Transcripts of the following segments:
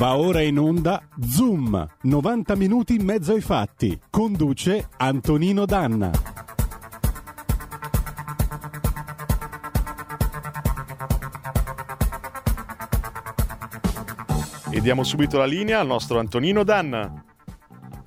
Va ora in onda Zoom, 90 minuti in mezzo ai fatti. Conduce Antonino Danna. E diamo subito la linea al nostro Antonino Danna.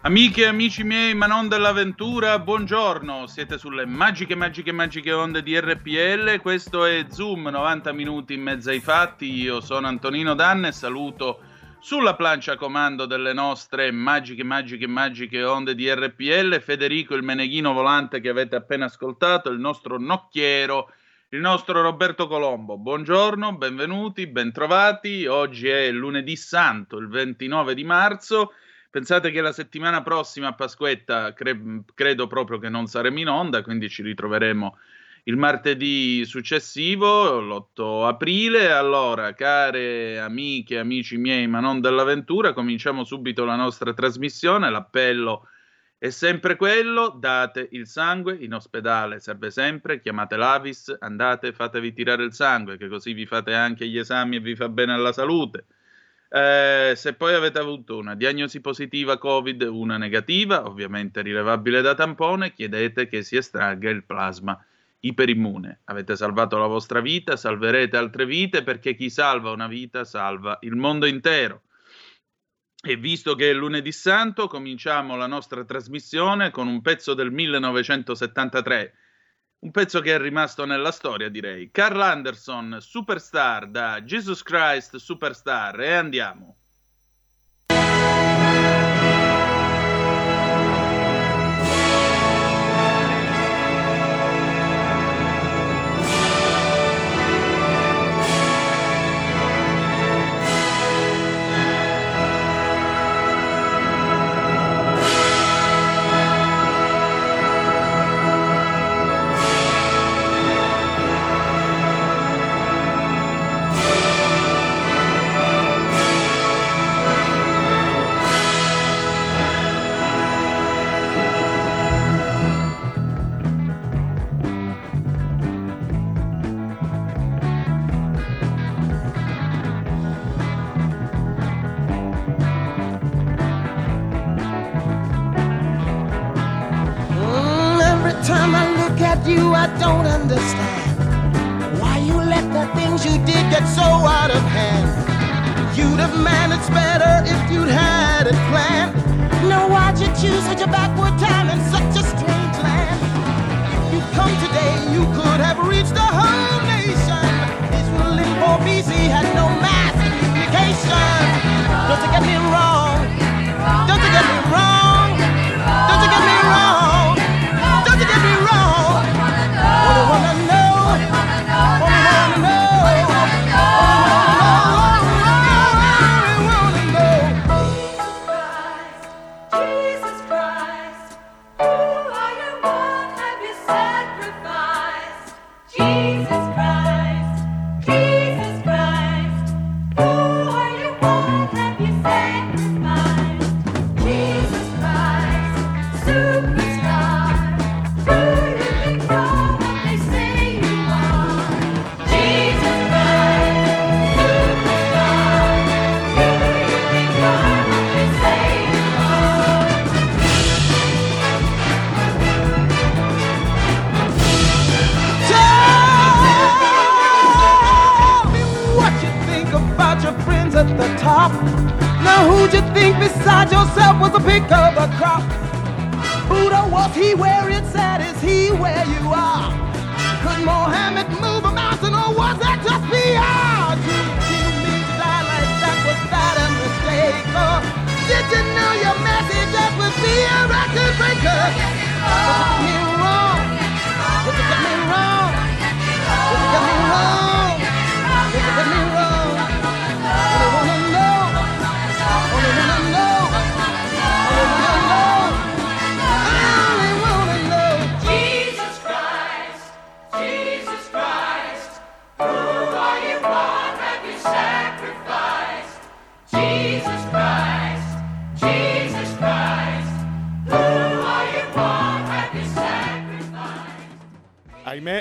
Amiche e amici miei, ma non dell'avventura, buongiorno. Siete sulle magiche, magiche, magiche onde di RPL. Questo è Zoom, 90 minuti in mezzo ai fatti. Io sono Antonino Danna e saluto sulla plancia comando delle nostre magiche, magiche, magiche onde di RPL, Federico il Meneghino volante che avete appena ascoltato, il nostro nocchiero, il nostro Roberto Colombo. Buongiorno, benvenuti, bentrovati. Oggi è lunedì santo, il 29 di marzo. Pensate che la settimana prossima a Pasquetta cre- credo proprio che non saremo in onda, quindi ci ritroveremo il martedì successivo, l'8 aprile. Allora, care amiche, amici miei, ma non dell'avventura, cominciamo subito la nostra trasmissione. L'appello è sempre quello: date il sangue in ospedale, serve sempre. Chiamate l'Avis, andate, fatevi tirare il sangue, che così vi fate anche gli esami e vi fa bene alla salute. Eh, se poi avete avuto una diagnosi positiva Covid, una negativa, ovviamente rilevabile da tampone, chiedete che si estragga il plasma iperimmune. Avete salvato la vostra vita, salverete altre vite perché chi salva una vita salva il mondo intero. E visto che è lunedì santo, cominciamo la nostra trasmissione con un pezzo del 1973, un pezzo che è rimasto nella storia, direi. Carl Anderson, Superstar da Jesus Christ Superstar e andiamo. I don't understand why you let the things you did get so out of hand. You'd have managed better if you'd had it planned. Now why'd you choose such a backward time in such a strange land? If you'd come today, you could have reached the whole nation. Israel in 4 BC had no mass communication. Don't you get me wrong? Don't you get me wrong? Bye.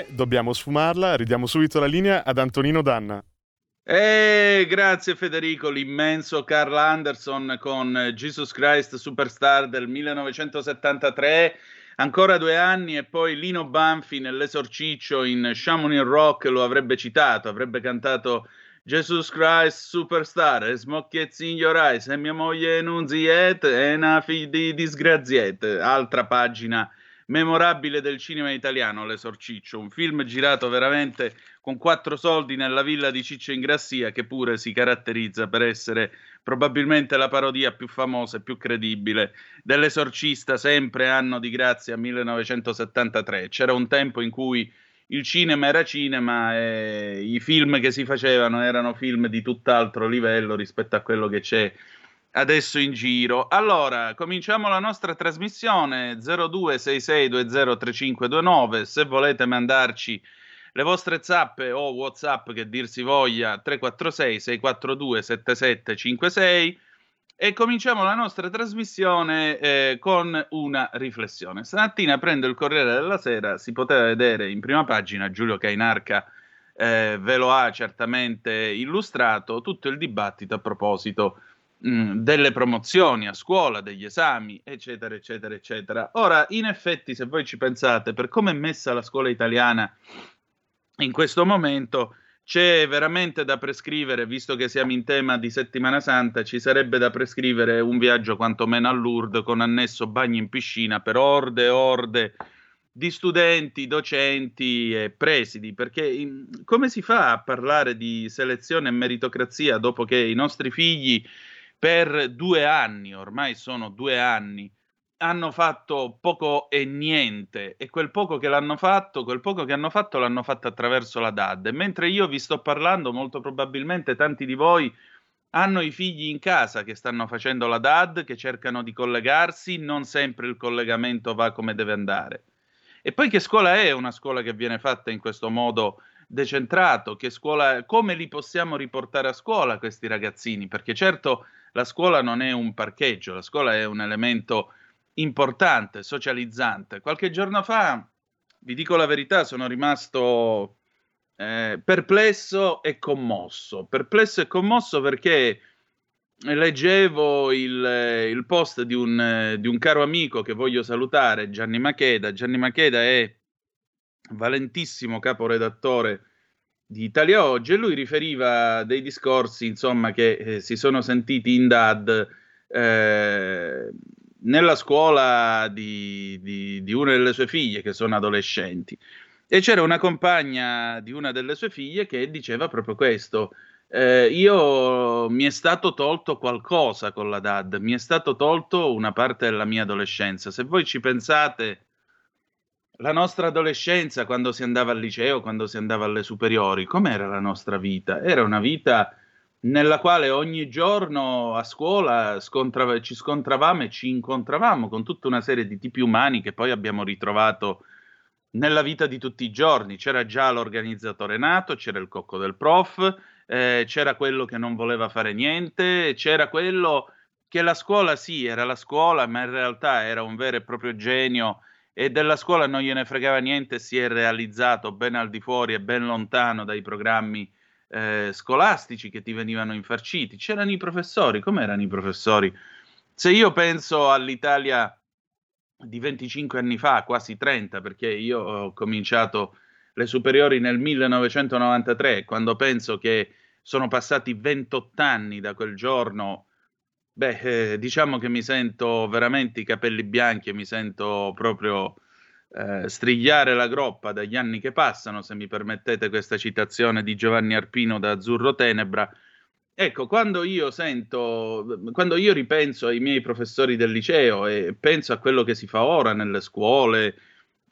Dobbiamo sfumarla, ridiamo subito la linea ad Antonino Danna. Eh, grazie Federico, l'immenso Carl Anderson con Jesus Christ Superstar del 1973, ancora due anni e poi Lino Banfi nell'esorciccio in Chamonix Rock lo avrebbe citato, avrebbe cantato Jesus Christ Superstar, e Smocchiezzi in your eyes, e mia moglie Nunziet, e una figlia di disgraziet, altra pagina memorabile del cinema italiano, L'Esorciccio, un film girato veramente con quattro soldi nella villa di Ciccio Ingrassia, che pure si caratterizza per essere probabilmente la parodia più famosa e più credibile dell'Esorcista, sempre anno di grazia 1973. C'era un tempo in cui il cinema era cinema e i film che si facevano erano film di tutt'altro livello rispetto a quello che c'è adesso in giro. Allora, cominciamo la nostra trasmissione 0266203529. Se volete mandarci le vostre zappe o WhatsApp che dir si voglia 346 642 7756 e cominciamo la nostra trasmissione eh, con una riflessione. Stamattina prendo il Corriere della Sera, si poteva vedere in prima pagina Giulio Cainarca eh, ve lo ha certamente illustrato tutto il dibattito a proposito mh, delle promozioni a scuola, degli esami, eccetera, eccetera, eccetera. Ora, in effetti, se voi ci pensate, per come è messa la scuola italiana in questo momento, c'è veramente da prescrivere, visto che siamo in tema di settimana santa, ci sarebbe da prescrivere un viaggio quantomeno a Lourdes con annesso bagno in piscina per orde e orde di studenti, docenti e presidi, perché in- come si fa a parlare di selezione e meritocrazia dopo che i nostri figli per due anni, ormai sono due anni, hanno fatto poco e niente e quel poco che l'hanno fatto, quel poco che hanno fatto l'hanno fatto attraverso la DAD. E mentre io vi sto parlando, molto probabilmente tanti di voi hanno i figli in casa che stanno facendo la DAD, che cercano di collegarsi, non sempre il collegamento va come deve andare. E poi che scuola è una scuola che viene fatta in questo modo decentrato? Che scuola, come li possiamo riportare a scuola questi ragazzini? Perché certo la scuola non è un parcheggio, la scuola è un elemento importante, socializzante. Qualche giorno fa, vi dico la verità, sono rimasto eh, perplesso e commosso. Perplesso e commosso perché leggevo il, il post di un, eh, di un caro amico che voglio salutare, Gianni Macheda. Gianni Macheda è valentissimo caporedattore di Italia Oggi e lui riferiva dei discorsi, insomma, che eh, si sono sentiti in DAD eh, nella scuola di, di, di una delle sue figlie, che sono adolescenti. E c'era una compagna di una delle sue figlie che diceva proprio questo. Eh, io mi è stato tolto qualcosa con la DAD, mi è stato tolto una parte della mia adolescenza. Se voi ci pensate, la nostra adolescenza, quando si andava al liceo, quando si andava alle superiori, com'era la nostra vita? Era una vita nella quale ogni giorno a scuola scontrava- ci scontravamo e ci incontravamo con tutta una serie di tipi umani che poi abbiamo ritrovato nella vita di tutti i giorni. C'era già l'organizzatore nato, c'era il cocco del prof, eh, c'era quello che non voleva fare niente, c'era quello che la scuola sì, era la scuola, ma in realtà era un vero e proprio genio e della scuola non gliene fregava niente, si è realizzato ben al di fuori e ben lontano dai programmi eh, scolastici che ti venivano infarciti. C'erano i professori, com'erano i professori? Se io penso all'Italia di 25 anni fa, quasi 30, perché io ho cominciato le superiori nel 1993, quando penso che sono passati 28 anni da quel giorno Beh, eh, diciamo che mi sento veramente i capelli bianchi e mi sento proprio eh, strigliare la groppa dagli anni che passano, se mi permettete questa citazione di Giovanni Arpino da Azzurro Tenebra. Ecco, quando io sento, quando io ripenso ai miei professori del liceo e penso a quello che si fa ora nelle scuole,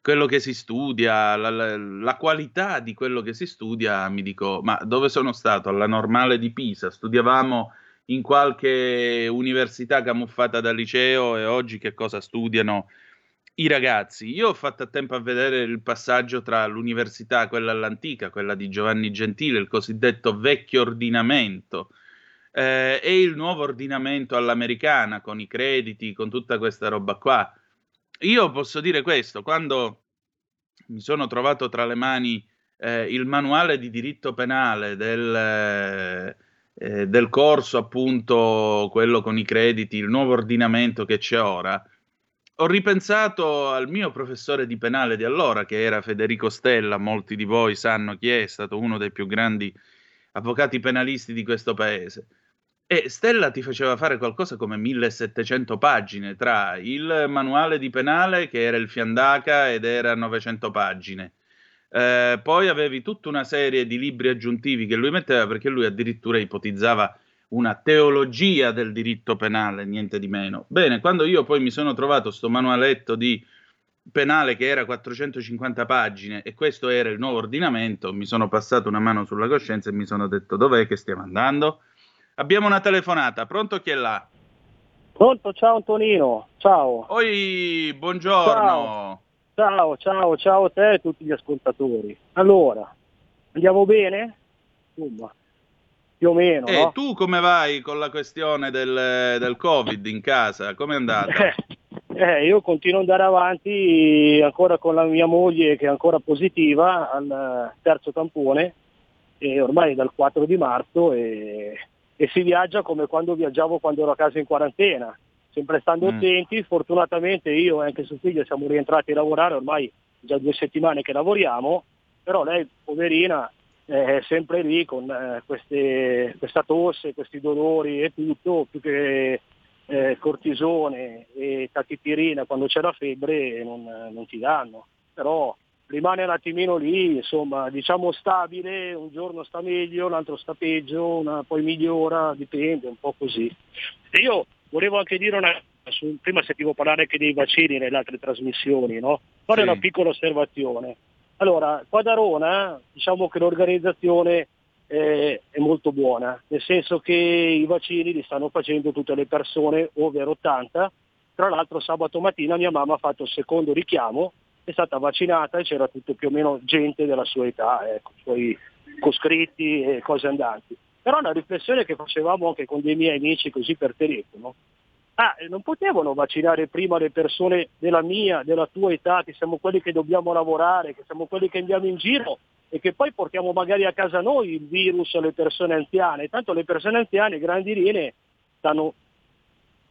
quello che si studia, la, la, la qualità di quello che si studia, mi dico, ma dove sono stato? Alla normale di Pisa, studiavamo in qualche università camuffata da liceo e oggi che cosa studiano i ragazzi. Io ho fatto a tempo a vedere il passaggio tra l'università, quella all'antica, quella di Giovanni Gentile, il cosiddetto vecchio ordinamento, eh, e il nuovo ordinamento all'americana, con i crediti, con tutta questa roba qua. Io posso dire questo, quando mi sono trovato tra le mani eh, il manuale di diritto penale del... Eh, eh, del corso, appunto, quello con i crediti, il nuovo ordinamento che c'è ora, ho ripensato al mio professore di penale di allora, che era Federico Stella, molti di voi sanno chi è, è stato uno dei più grandi avvocati penalisti di questo paese. E Stella ti faceva fare qualcosa come 1700 pagine tra il manuale di penale, che era il Fiandaca ed era 900 pagine, eh, poi avevi tutta una serie di libri aggiuntivi che lui metteva perché lui addirittura ipotizzava una teologia del diritto penale, niente di meno. Bene, quando io poi mi sono trovato sto manualetto di penale che era 450 pagine e questo era il nuovo ordinamento, mi sono passato una mano sulla coscienza e mi sono detto dov'è che stiamo andando? Abbiamo una telefonata, pronto chi è là? Pronto, ciao Antonino, ciao. Oi, buongiorno. Ciao. Ciao, ciao, ciao a te e a tutti gli ascoltatori. Allora, andiamo bene? Insomma, più o meno. E no? tu come vai con la questione del, del Covid in casa? Come è andata? Eh, io continuo ad andare avanti ancora con la mia moglie che è ancora positiva al terzo tampone, e ormai dal 4 di marzo e, e si viaggia come quando viaggiavo quando ero a casa in quarantena sempre stando Mm. attenti. Fortunatamente io e anche sua figlia siamo rientrati a lavorare, ormai già due settimane che lavoriamo, però lei, poverina, è sempre lì con eh, queste- questa tosse, questi dolori e tutto, più che eh, cortisone e tachipirina quando c'è la febbre non, non ti danno. Però rimane un attimino lì, insomma, diciamo stabile, un giorno sta meglio, l'altro sta peggio, una- poi migliora, dipende, un po' così. E io volevo anche dire una su- prima sentivo parlare anche dei vaccini nelle altre trasmissioni, no? Fare Sì. una piccola osservazione. Allora, qua da Rona diciamo che l'organizzazione eh, è molto buona, nel senso che i vaccini li stanno facendo tutte le persone over 80. Tra l'altro sabato mattina mia mamma ha fatto il secondo richiamo, è stata vaccinata e c'era tutto più o meno gente della sua età, ecco, suoi coscritti e cose andanti. Però una riflessione che facevamo anche con dei miei amici così per telefono, ah, eh, non potevano vaccinare prima le persone della mia, della tua età, che siamo quelli che dobbiamo lavorare, che siamo quelli che andiamo in giro e che poi portiamo magari a casa noi il virus alle persone anziane. Tanto le persone anziane, grandi linee, stanno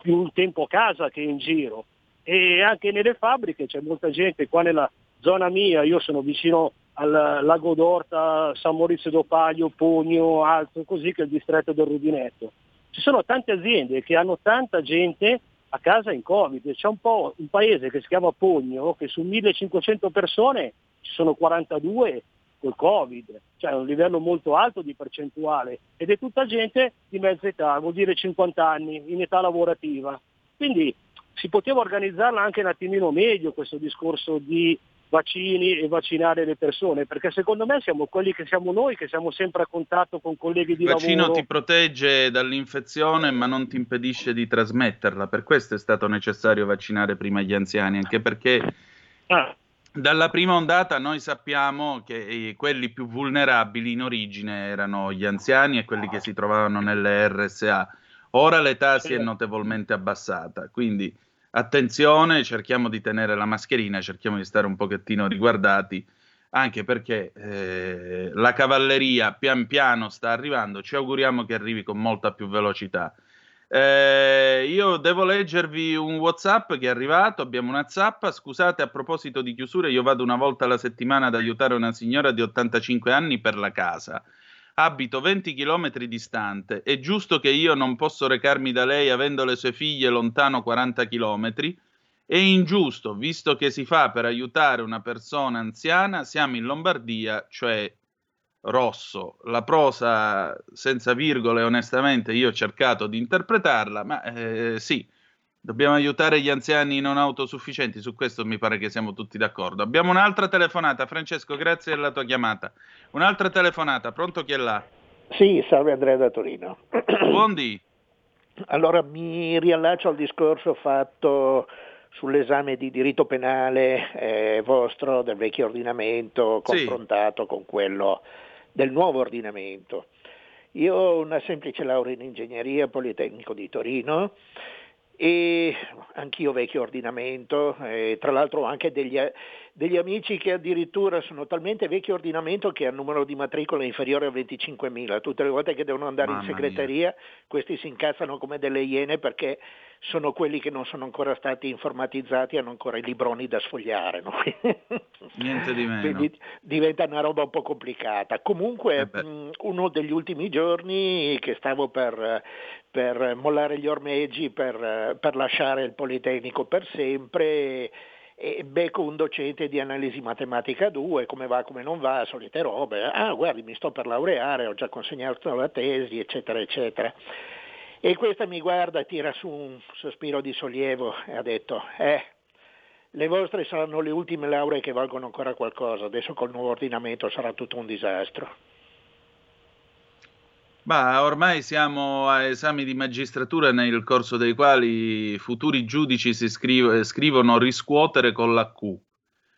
più un tempo a casa che in giro. E anche nelle fabbriche c'è molta gente, qua nella zona mia, io sono vicino al lago d'Orta, San Maurizio d'Opaglio, Pugno, Alto, così che il distretto del Rubinetto. Ci sono tante aziende che hanno tanta gente a casa in Covid. C'è un po' un paese che si chiama Pugno, che su 1500 persone ci sono 42 col Covid, cioè un livello molto alto di percentuale ed è tutta gente di mezza età, vuol dire 50 anni, in età lavorativa. Quindi si poteva organizzarla anche un attimino meglio questo discorso di vaccini e vaccinare le persone, perché secondo me siamo quelli che siamo noi, che siamo sempre a contatto con colleghi di Il vaccino lavoro. ti protegge dall'infezione ma non ti impedisce di trasmetterla, per questo è stato necessario vaccinare prima gli anziani, anche perché Ah, dalla prima ondata noi sappiamo che quelli più vulnerabili in origine erano gli anziani e quelli che si trovavano nelle RSA. Ora l'età si è notevolmente abbassata, quindi attenzione, cerchiamo di tenere la mascherina, cerchiamo di stare un pochettino riguardati, anche perché eh, la cavalleria pian piano sta arrivando, ci auguriamo che arrivi con molta più velocità. Eh, io devo leggervi un WhatsApp che è arrivato. Abbiamo una zappa. Scusate, a proposito di chiusure, io vado una volta alla settimana ad aiutare una signora di 85 anni per la casa. Abito 20 chilometri distante. È giusto che io non posso recarmi da lei avendo le sue figlie lontano 40 chilometri? È ingiusto, visto che si fa per aiutare una persona anziana, siamo in Lombardia, cioè rosso. La prosa senza virgole, onestamente, io ho cercato di interpretarla, ma eh, sì, dobbiamo aiutare gli anziani non autosufficienti, su questo mi pare che siamo tutti d'accordo. Abbiamo un'altra telefonata, Francesco, grazie della tua chiamata. Un'altra telefonata, pronto chi è là? Sì, salve Andrea da Torino. Buondì. Allora mi riallaccio al discorso fatto sull'esame di diritto penale eh, vostro del vecchio ordinamento Sì. confrontato con quello del nuovo ordinamento. Io ho una semplice laurea in ingegneria Politecnico di Torino e anch'io vecchio ordinamento, e tra l'altro ho anche degli, degli amici che addirittura sono talmente vecchio ordinamento che hanno numero di matricola inferiore a 25.000. Tutte le volte che devono andare Mamma in segreteria questi si incazzano come delle iene perché sono quelli che non sono ancora stati informatizzati, hanno ancora i libroni da sfogliare. no? Niente di meno. Quindi diventa una roba un po' complicata. Comunque, Eh mh, uno degli ultimi giorni che stavo per, per mollare gli ormeggi, per, per lasciare il Politecnico per sempre, e becco un docente di analisi matematica 2, come va, come non va, solite robe. Ah, guardi, mi sto per laureare, ho già consegnato la tesi, eccetera, eccetera. E questa mi guarda, tira su un sospiro di sollievo e ha detto, eh, le vostre saranno le ultime lauree che valgono ancora qualcosa, adesso col nuovo ordinamento sarà tutto un disastro. Ma ormai siamo a esami di magistratura nel corso dei quali futuri giudici si scrive- scrivono riscuotere con la Q.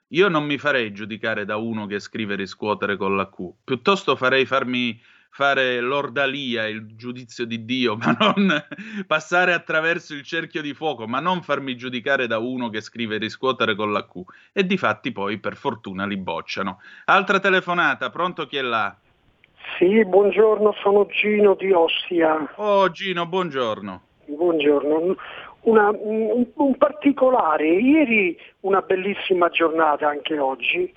Io non mi farei giudicare da uno che scrive riscuotere con la Q, piuttosto farei farmi fare l'ordalia, il giudizio di Dio, ma non passare attraverso il cerchio di fuoco, ma non farmi giudicare da uno che scrive riscuotere con la Q. E difatti poi per fortuna li bocciano. Altra telefonata, pronto chi è là? Sì, buongiorno, sono Gino di Ostia. Oh Gino, buongiorno. Buongiorno. Una- un, un particolare, ieri una bellissima giornata anche oggi,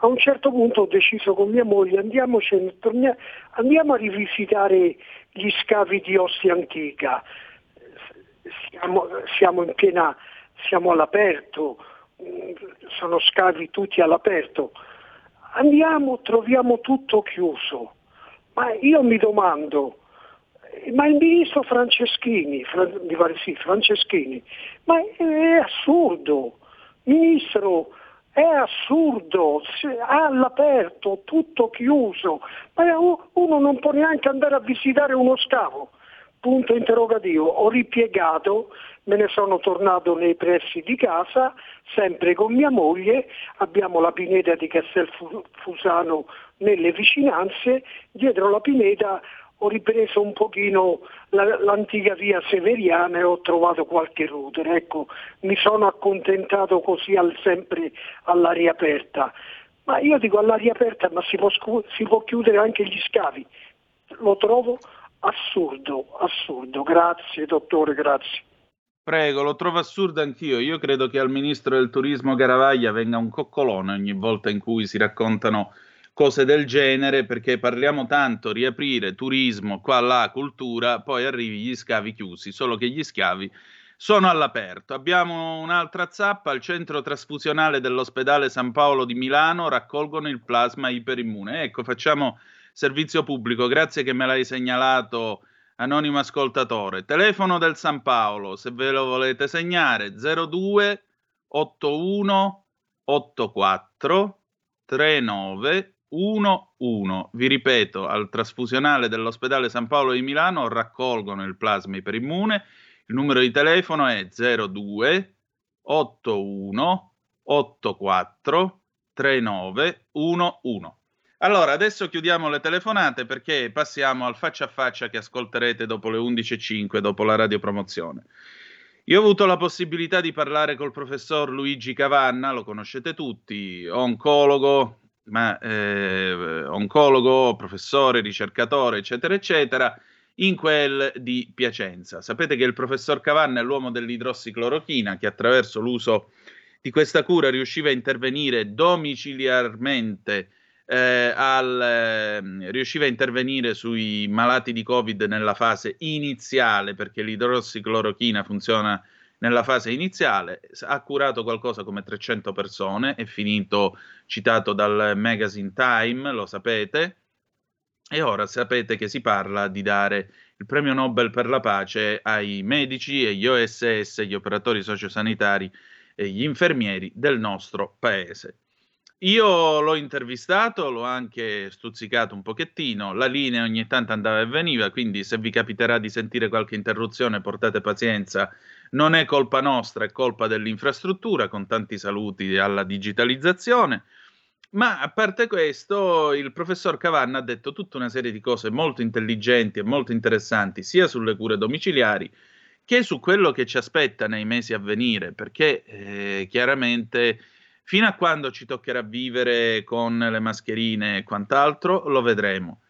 a un certo punto ho deciso con mia moglie andiamoci, tornia- andiamo a rivisitare gli scavi di Ostia Antica. Siamo, siamo in piena, siamo all'aperto, mm, sono scavi tutti all'aperto. Andiamo, troviamo tutto chiuso. Ma io mi domando, ma il ministro Franceschini, Fran- mi pare sì, Franceschini, ma è assurdo, ministro, è assurdo, all'aperto, tutto chiuso, ma uno non può neanche andare a visitare uno scavo. Punto interrogativo, ho ripiegato, me ne sono tornato nei pressi di casa, sempre con mia moglie, abbiamo la pineta di Castelfusano nelle vicinanze, dietro la pineta ho ripreso un pochino la- l'antica via Severiana e ho trovato qualche router. Ecco, mi sono accontentato così al- sempre all'aria aperta. Ma io dico all'aria aperta, ma si può, si può chiudere anche gli scavi. Lo trovo assurdo, assurdo. Grazie dottore, grazie. Prego, lo trovo assurdo anch'io. Io credo che al ministro del turismo Garavaglia venga un coccolone ogni volta in cui si raccontano cose del genere, perché parliamo tanto riaprire turismo, qua là, cultura, poi arrivi gli scavi chiusi, solo che gli scavi sono all'aperto. Abbiamo un'altra zappa, al centro trasfusionale dell'ospedale San Paolo di Milano raccolgono il plasma iperimmune. Ecco, facciamo servizio pubblico, grazie che me l'hai segnalato anonimo ascoltatore. Telefono del San Paolo, se ve lo volete segnare, 02 81 84 39 11. Vi ripeto, al trasfusionale dell'ospedale San Paolo di Milano raccolgono il plasma iperimmune. Il numero di telefono è 02 81 84 39 11. Allora, adesso chiudiamo le telefonate perché passiamo al faccia a faccia che ascolterete dopo le 11.05, dopo la radiopromozione. Io ho avuto la possibilità di parlare col professor Luigi Cavanna, lo conoscete tutti, oncologo, ma eh, oncologo, professore, ricercatore, eccetera, eccetera, in quel di Piacenza. Sapete che il professor Cavanna è l'uomo dell'idrossiclorochina che attraverso l'uso di questa cura riusciva a intervenire domiciliarmente eh, al, eh, riusciva a intervenire sui malati di Covid nella fase iniziale, perché l'idrossiclorochina funziona nella fase iniziale, ha curato qualcosa come 300 persone, è finito citato dal magazine Time, lo sapete, e ora sapete che si parla di dare il premio Nobel per la pace ai medici e gli OSS, gli operatori sociosanitari e gli infermieri del nostro paese. Io l'ho intervistato, l'ho anche stuzzicato un pochettino, la linea ogni tanto andava e veniva, quindi se vi capiterà di sentire qualche interruzione portate pazienza, non è colpa nostra, è colpa dell'infrastruttura, con tanti saluti alla digitalizzazione. Ma a parte questo, il professor Cavanna ha detto tutta una serie di cose molto intelligenti e molto interessanti, sia sulle cure domiciliari che su quello che ci aspetta nei mesi a venire, perché eh, chiaramente Fino a quando ci toccherà vivere con le mascherine e quant'altro, lo vedremo.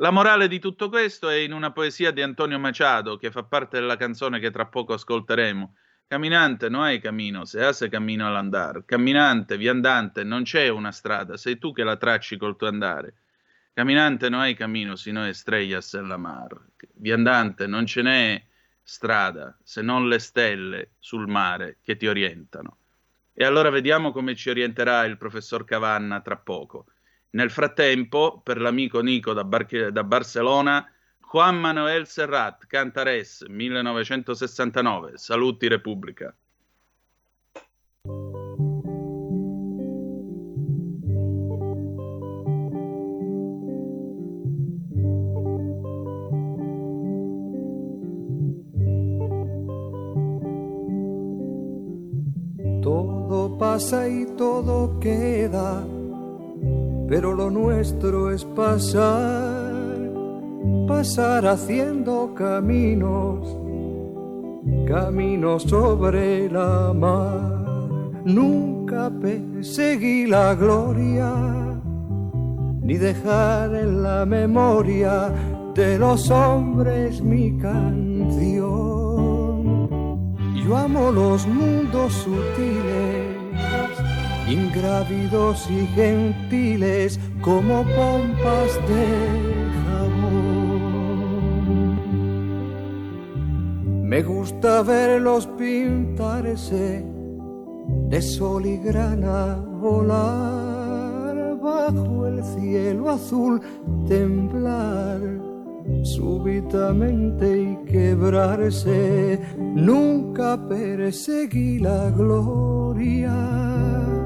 La morale di tutto questo è in una poesia di Antonio Machado, che fa parte della canzone che tra poco ascolteremo. Camminante, no hai cammino, se hace cammino all'andar. Camminante, viandante, non c'è una strada, sei tu che la tracci col tuo andare. Camminante, no hai cammino, sino estrellas en la mar. Viandante, non ce n'è strada, se non le stelle sul mare che ti orientano. E allora vediamo come ci orienterà il professor Cavanna tra poco. Nel frattempo, per l'amico Nico da, Bar- da Barcellona, Juan Manuel Serrat, Cantares, 1969. Saluti Repubblica. Todo pasa y todo queda, pero lo nuestro es pasar, pasar haciendo caminos, caminos sobre la mar. Nunca perseguí la gloria, ni dejar en la memoria de los hombres mi canción. Yo amo los mundos sutiles, ingrávidos y gentiles como pompas de jabón. Me gusta verlos pintarse de sol y grana volar bajo el cielo azul, temblar súbitamente y quebrarse. Nunca perseguí la gloria.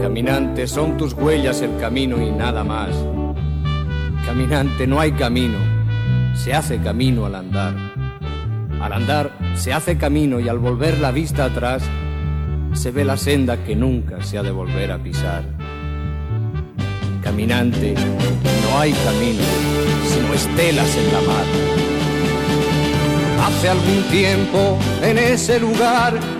Caminante, son tus huellas el camino y nada más. Caminante, no hay camino, se hace camino al andar. Al andar se hace camino y al volver la vista atrás se ve la senda que nunca se ha de volver a pisar. Caminante, no hay camino, sino estelas en la mar. Hace algún tiempo en ese lugar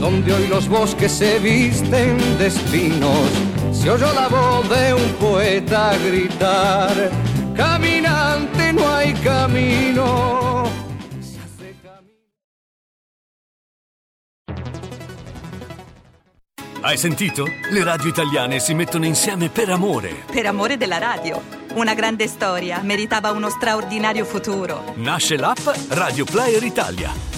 donde hoy los bosques se visten de espinos, se oyó la voz de un poeta gritar, caminante no hay camino. Hai sentito? Le radio italiane si mettono insieme per amore. Per amore della radio. Una grande storia meritava uno straordinario futuro. Nasce l'app Radio Player Italia.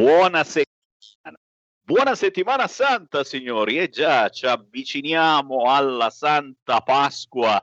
Buona settimana. Buona settimana santa, signori. E già ci avviciniamo alla Santa Pasqua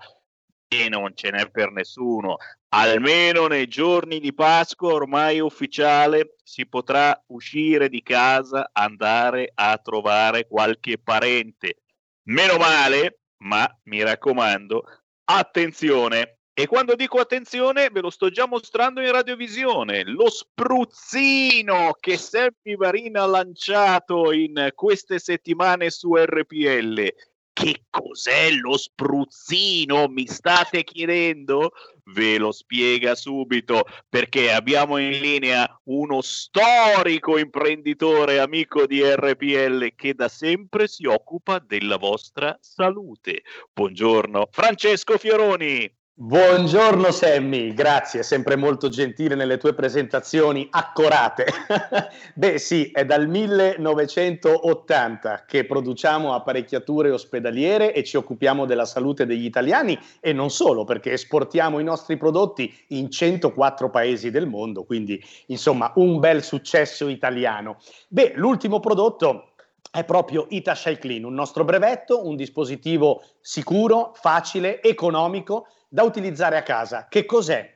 e non ce n'è per nessuno. Almeno nei giorni di Pasqua ormai ufficiale si potrà uscire di casa, andare a trovare qualche parente. Meno male, ma mi raccomando, attenzione, E quando dico attenzione, ve lo sto già mostrando in radiovisione, lo spruzzino che Sammy Varin ha lanciato in queste settimane su RPL. Che cos'è lo spruzzino? Mi state chiedendo? Ve lo spiega subito perché abbiamo in linea uno storico imprenditore amico di RPL che da sempre si occupa della vostra salute. Buongiorno, Francesco Fioroni. Buongiorno Sammy, grazie, sempre molto gentile nelle tue presentazioni accorate. Beh sì, è dal 1980 che produciamo apparecchiature ospedaliere e ci occupiamo della salute degli italiani e non solo, perché esportiamo i nostri prodotti in 104 paesi del mondo, quindi insomma un bel successo italiano. Beh, l'ultimo prodotto è proprio Itash Clean, un nostro brevetto, un dispositivo sicuro, facile, economico da utilizzare a casa. Che cos'è?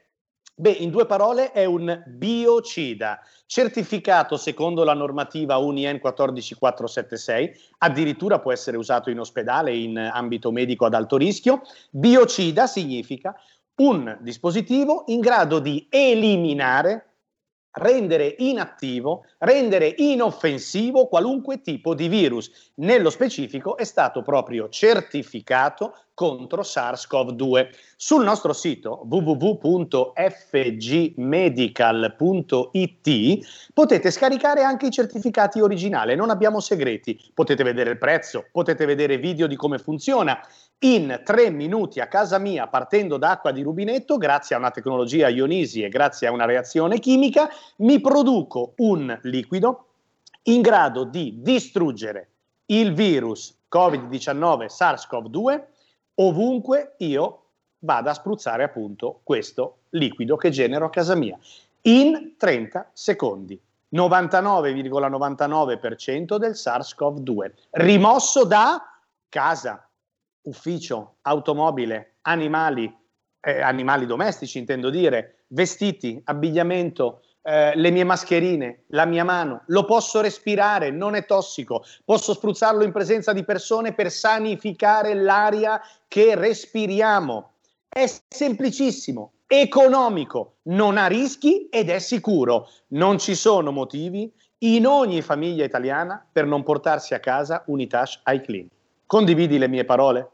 Beh, in due parole è un biocida, certificato secondo la normativa UNIEN 14476, addirittura può essere usato in ospedale in ambito medico ad alto rischio. Biocida significa un dispositivo in grado di eliminare rendere inattivo, rendere inoffensivo qualunque tipo di virus. Nello specifico è stato proprio certificato contro SARS-CoV-2. Sul nostro sito www.fgmedical.it potete scaricare anche i certificati originali, non abbiamo segreti, potete vedere il prezzo, potete vedere video di come funziona. In tre minuti a casa mia, partendo da acqua di rubinetto, grazie a una tecnologia Ionisi e grazie a una reazione chimica, mi produco un liquido in grado di distruggere il virus Covid-19 SARS-CoV-2 ovunque io vada a spruzzare appunto questo liquido che genero a casa mia in 30 secondi. 99,99% del SARS-CoV-2 rimosso da casa, ufficio, automobile, animali, eh, animali domestici intendo dire, vestiti, abbigliamento, eh, le mie mascherine, la mia mano, lo posso respirare, non è tossico, posso spruzzarlo in presenza di persone per sanificare l'aria che respiriamo. È semplicissimo, economico, non ha rischi ed è sicuro. Non ci sono motivi in ogni famiglia italiana per non portarsi a casa Unitash iClean. Condividi le mie parole?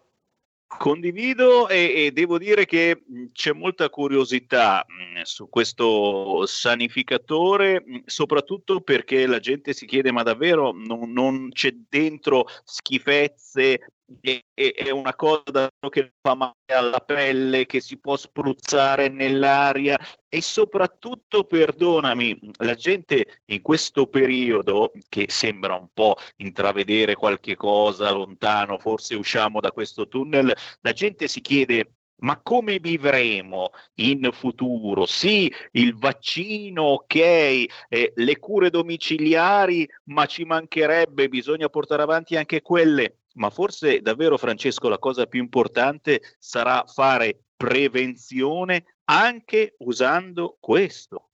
Condivido e, e, devo dire che c'è molta curiosità su questo sanificatore, soprattutto perché la gente si chiede ma davvero non, non c'è dentro schifezze, è una cosa che fa male alla pelle, che si può spruzzare nell'aria e soprattutto, perdonami, la gente in questo periodo che sembra un po' intravedere qualche cosa lontano, forse usciamo da questo tunnel, la gente si chiede ma come vivremo in futuro? Sì, il vaccino, ok, eh, le cure domiciliari, ma ci mancherebbe, bisogna portare avanti anche quelle ma forse davvero Francesco la cosa più importante sarà fare prevenzione anche usando questo.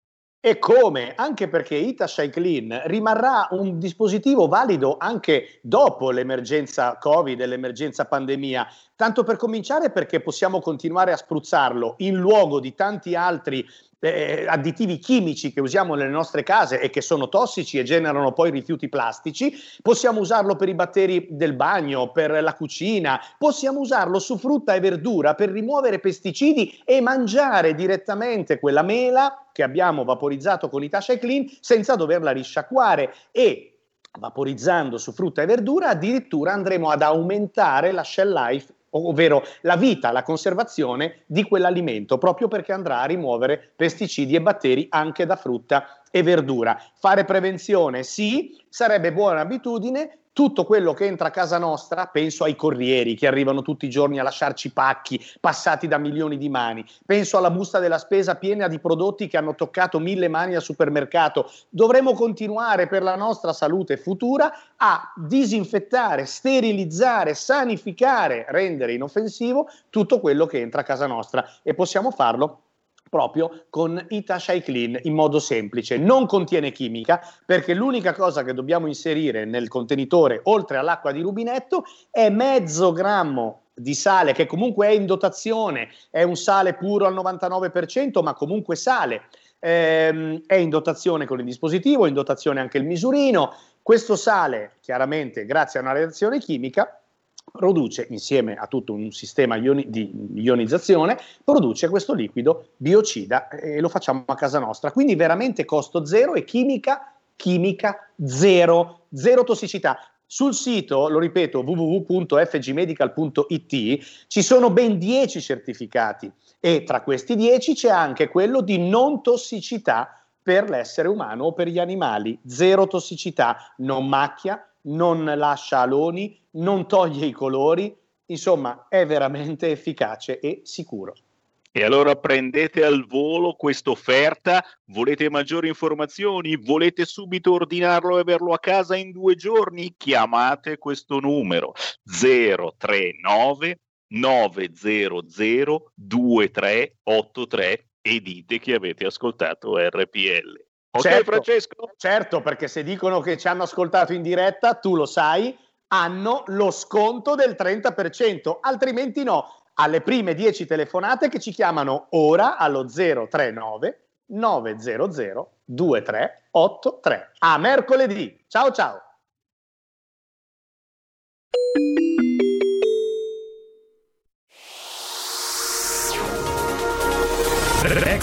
E come? Anche perché Itash Clean rimarrà un dispositivo valido anche dopo l'emergenza Covid e l'emergenza pandemia. Tanto per cominciare perché possiamo continuare a spruzzarlo in luogo di tanti altri eh, additivi chimici che usiamo nelle nostre case e che sono tossici e generano poi rifiuti plastici, possiamo usarlo per i batteri del bagno, per la cucina, possiamo usarlo su frutta e verdura per rimuovere pesticidi e mangiare direttamente quella mela che abbiamo vaporizzato con i Tasha Clean senza doverla risciacquare e vaporizzando su frutta e verdura addirittura andremo ad aumentare la shell life ovvero la vita, la conservazione di quell'alimento, proprio perché andrà a rimuovere pesticidi e batteri anche da frutta e verdura. Fare prevenzione sì, sarebbe buona abitudine, tutto quello che entra a casa nostra, penso ai corrieri che arrivano tutti i giorni a lasciarci pacchi passati da milioni di mani, penso alla busta della spesa piena di prodotti che hanno toccato mille mani al supermercato. Dovremo continuare per la nostra salute futura a disinfettare, sterilizzare, sanificare, rendere inoffensivo tutto quello che entra a casa nostra e possiamo farlo proprio con Itash Clean in modo semplice. Non contiene chimica perché l'unica cosa che dobbiamo inserire nel contenitore, oltre all'acqua di rubinetto, è mezzo grammo di sale che comunque è in dotazione, è un sale puro al 99%, ma comunque sale. Ehm, è in dotazione con il dispositivo, in dotazione anche il misurino. Questo sale, chiaramente, grazie a una reazione chimica, produce insieme a tutto un sistema ioni- di ionizzazione, produce questo liquido biocida e lo facciamo a casa nostra. Quindi veramente costo zero e chimica, chimica zero, zero tossicità. Sul sito, lo ripeto, www.fgmedical.it ci sono ben 10 certificati e tra questi 10 c'è anche quello di non tossicità per l'essere umano o per gli animali. Zero tossicità, non macchia, non lascia aloni, non toglie i colori, insomma è veramente efficace e sicuro. E allora prendete al volo questa offerta, volete maggiori informazioni, volete subito ordinarlo e averlo a casa in due giorni? Chiamate questo numero 039 900 2383 e dite che avete ascoltato RPL. Ok Certo, Francesco? Certo, perché se dicono che ci hanno ascoltato in diretta, tu lo sai, hanno lo sconto del 30%, altrimenti no. Alle prime 10 telefonate che ci chiamano ora allo 039 900 2383. A mercoledì. Ciao ciao.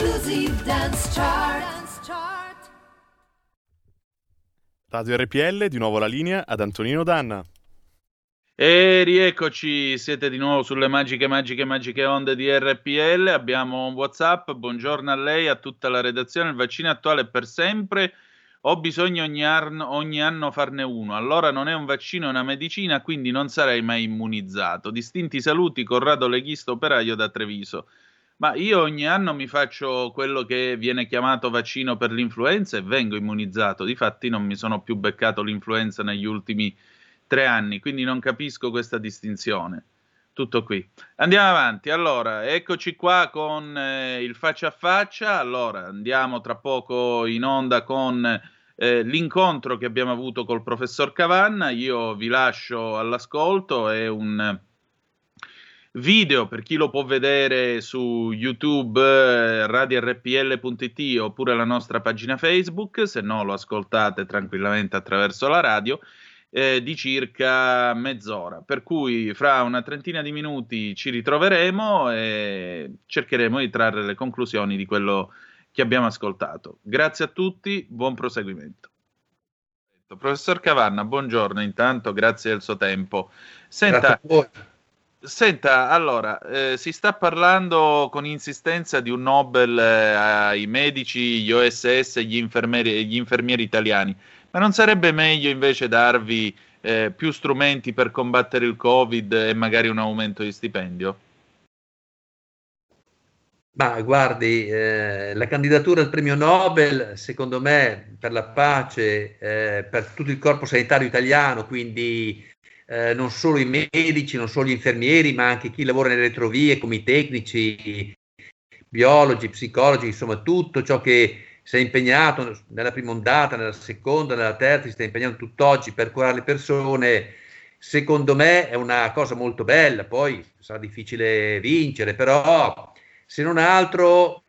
Exclusive Dance Chart. Radio RPL, di nuovo la linea ad Antonino Danna. E rieccoci, siete di nuovo sulle magiche, magiche, magiche onde di RPL. Abbiamo un WhatsApp. Buongiorno a lei, a tutta la redazione. Il vaccino attuale è per sempre. Ho bisogno ogni anno, ogni anno farne uno. Allora non è un vaccino, è una medicina, quindi non sarei mai immunizzato. Distinti saluti, Corrado Leghista, operaio da Treviso. Ma io ogni anno mi faccio quello che viene chiamato vaccino per l'influenza e vengo immunizzato. Difatti non mi sono più beccato l'influenza negli ultimi tre anni, quindi non capisco questa distinzione. Tutto qui. Andiamo avanti. Allora, eccoci qua con eh, il faccia a faccia. Allora, andiamo tra poco in onda con eh, l'incontro che abbiamo avuto col professor Cavanna. Io vi lascio all'ascolto. È un video per chi lo può vedere su YouTube, eh, radiorpl.it oppure la nostra pagina Facebook, se no lo ascoltate tranquillamente attraverso la radio, eh, di circa mezz'ora. Per cui fra una trentina di minuti ci ritroveremo e cercheremo di trarre le conclusioni di quello che abbiamo ascoltato. Grazie a tutti, buon proseguimento. Professor Cavanna, buongiorno intanto, grazie del suo tempo. Senta, Senta, allora, eh, si sta parlando con insistenza di un Nobel eh, ai medici, gli OSS e gli infermieri, gli infermieri italiani, ma non sarebbe meglio invece darvi eh, più strumenti per combattere il Covid e magari un aumento di stipendio? Ma guardi, eh, la candidatura al premio Nobel, secondo me, per la pace, eh, per tutto il corpo sanitario italiano, quindi eh, non solo i medici, non solo gli infermieri, ma anche chi lavora nelle retrovie, come i tecnici, biologi, psicologi, insomma tutto ciò che si è impegnato nella prima ondata, nella seconda, nella terza, si sta impegnando tutt'oggi per curare le persone, secondo me è una cosa molto bella, poi sarà difficile vincere, però se non altro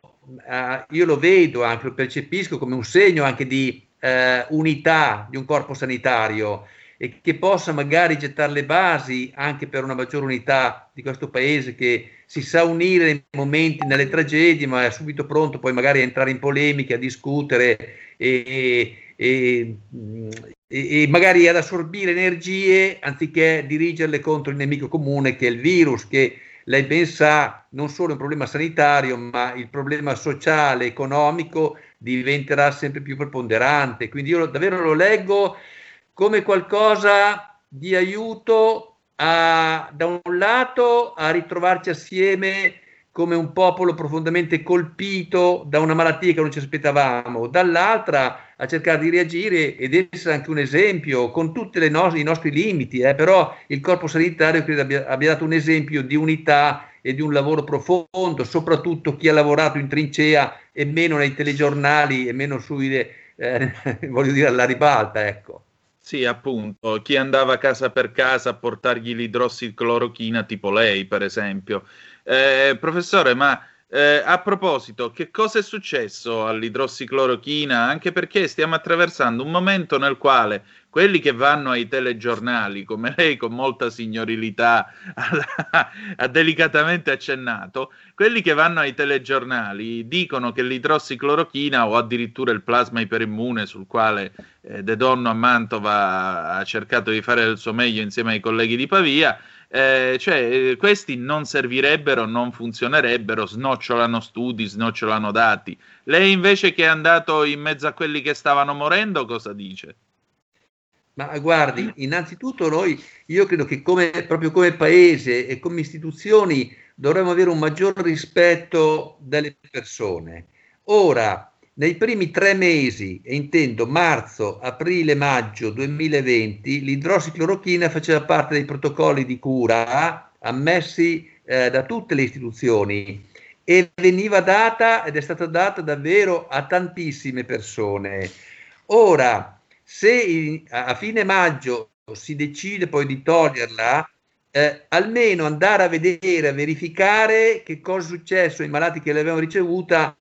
eh, io lo vedo anche, lo percepisco come un segno anche di eh, unità di un corpo sanitario e che possa magari gettare le basi anche per una maggiore unità di questo paese che si sa unire nei momenti, nelle tragedie, ma è subito pronto poi magari a entrare in polemiche, a discutere e, e, e, magari ad assorbire energie anziché dirigerle contro il nemico comune che è il virus, che lei ben sa non solo è un problema sanitario, ma il problema sociale, economico diventerà sempre più preponderante. Quindi io davvero lo leggo come qualcosa di aiuto a, da un lato a ritrovarci assieme come un popolo profondamente colpito da una malattia che non ci aspettavamo, dall'altra a cercare di reagire ed essere anche un esempio con tutti no- i nostri limiti, eh, però il corpo sanitario credo abbia, abbia dato un esempio di unità e di un lavoro profondo, soprattutto chi ha lavorato in trincea e meno nei telegiornali e meno sui, eh, voglio dire, alla ribalta, ecco. Sì, appunto, chi andava casa per casa a portargli l'idrossiclorochina, tipo lei, per esempio. Eh, professore, ma eh, a proposito, che cosa è successo all'idrossiclorochina? Anche perché stiamo attraversando un momento nel quale quelli che vanno ai telegiornali, come lei con molta signorilità ha, delicatamente accennato, quelli che vanno ai telegiornali dicono che l'idrossiclorochina o addirittura il plasma iperimmune sul quale eh, De Donno a Mantova ha cercato di fare il suo meglio insieme ai colleghi di Pavia, eh, cioè, eh, questi non servirebbero, non funzionerebbero, snocciolano studi, snocciolano dati. Lei invece che è andato in mezzo a quelli che stavano morendo, cosa dice? Ma guardi, innanzitutto noi, io credo che come, proprio come paese e come istituzioni dovremmo avere un maggior rispetto delle persone. Ora, nei primi tre mesi, e intendo marzo, aprile, maggio 2020, l'idrossiclorochina faceva parte dei protocolli di cura ammessi eh, da tutte le istituzioni e veniva data ed è stata data davvero a tantissime persone. Ora, se a fine maggio si decide poi di toglierla, eh, almeno andare a vedere, a verificare che cosa è successo ai malati che l'avevano ricevuta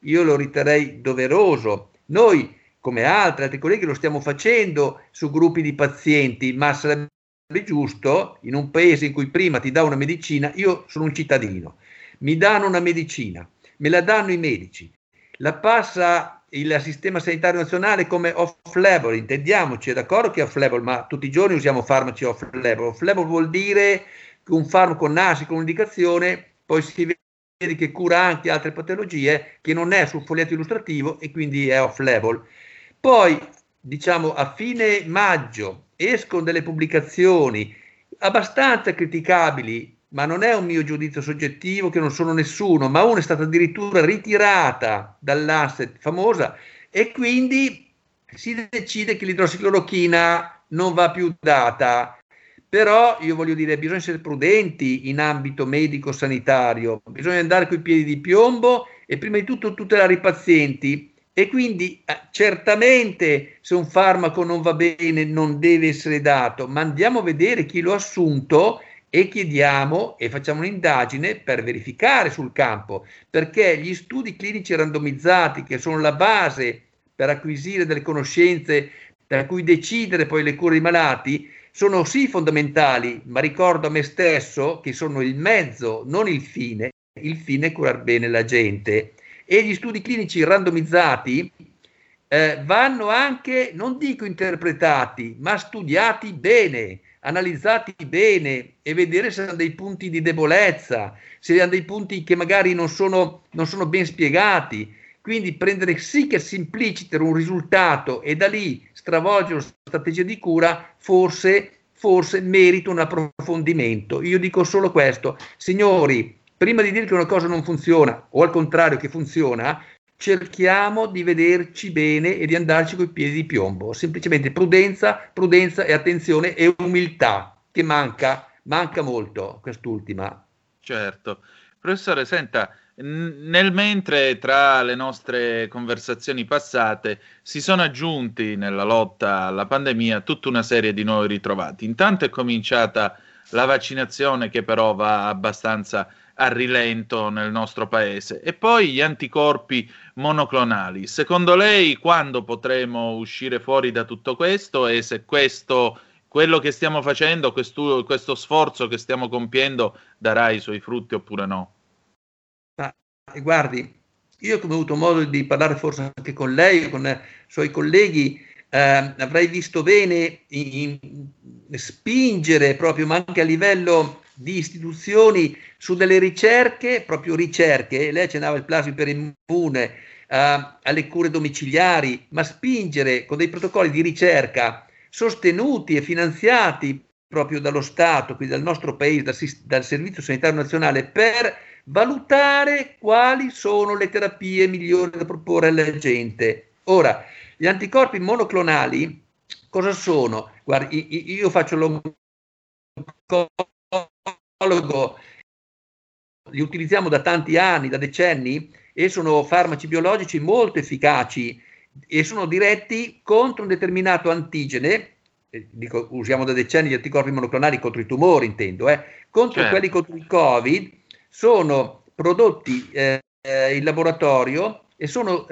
io lo riterrei doveroso. Noi, come altri, altri colleghi, lo stiamo facendo su gruppi di pazienti, ma sarebbe giusto in un paese in cui prima ti dà una medicina, io sono un cittadino, mi danno una medicina, me la danno i medici, la passa il sistema sanitario nazionale come off-label, intendiamoci, è d'accordo che è off-label, ma tutti i giorni usiamo farmaci off-label. Off-label vuol dire che un farmaco nasce con un'indicazione, poi si che cura anche altre patologie, che non è sul foglietto illustrativo e quindi è off label. Poi, diciamo, a fine maggio escono delle pubblicazioni abbastanza criticabili, ma non è un mio giudizio soggettivo, che non sono nessuno, ma una è stata addirittura ritirata dall'asset famosa e quindi si decide che l'idrossiclorochina non va più data però io voglio dire, bisogna essere prudenti in ambito medico-sanitario, bisogna andare con i piedi di piombo e prima di tutto tutelare i pazienti. E quindi eh, certamente se un farmaco non va bene non deve essere dato, ma andiamo a vedere chi lo ha assunto e chiediamo e facciamo un'indagine per verificare sul campo, perché gli studi clinici randomizzati, che sono la base per acquisire delle conoscenze, per cui decidere poi le cure dei malati, sono sì fondamentali, ma ricordo a me stesso che sono il mezzo, non il fine. Il fine è curare bene la gente. E gli studi clinici randomizzati eh, vanno anche, non dico interpretati, ma studiati bene, analizzati bene e vedere se hanno dei punti di debolezza, se hanno dei punti che magari non sono, non sono ben spiegati. Quindi prendere sì che simpliciter un risultato e da lì stravolgere una strategia di cura, forse, forse merita un approfondimento. Io dico solo questo, signori, prima di dire che una cosa non funziona, o al contrario che funziona, cerchiamo di vederci bene e di andarci coi piedi di piombo. Semplicemente prudenza, prudenza e attenzione e umiltà, che manca, manca molto quest'ultima. Certo. Professore, senta, nel mentre tra le nostre conversazioni passate si sono aggiunti nella lotta alla pandemia tutta una serie di nuovi ritrovati. Intanto è cominciata la vaccinazione che però va abbastanza a rilento nel nostro paese e poi gli anticorpi monoclonali. Secondo lei quando potremo uscire fuori da tutto questo e se questo quello che stiamo facendo, questo, questo sforzo che stiamo compiendo darà i suoi frutti oppure no? guardi, io come ho avuto modo di parlare forse anche con lei, con i suoi colleghi, eh, avrei visto bene in, in spingere proprio, ma anche a livello di istituzioni, su delle ricerche, proprio ricerche, lei accennava il plasma per immune, eh, alle cure domiciliari, ma spingere con dei protocolli di ricerca sostenuti e finanziati proprio dallo Stato, quindi dal nostro paese, dal, dal Servizio Sanitario Nazionale, per valutare quali sono le terapie migliori da proporre alla gente. Ora, gli anticorpi monoclonali cosa sono? Guardi, io faccio l'oncologo, li utilizziamo da tanti anni, da decenni, e sono farmaci biologici molto efficaci e sono diretti contro un determinato antigene, eh, dico, usiamo da decenni gli anticorpi monoclonali contro i tumori, intendo, eh, contro certo. quelli contro il Covid, sono prodotti eh, in laboratorio e sono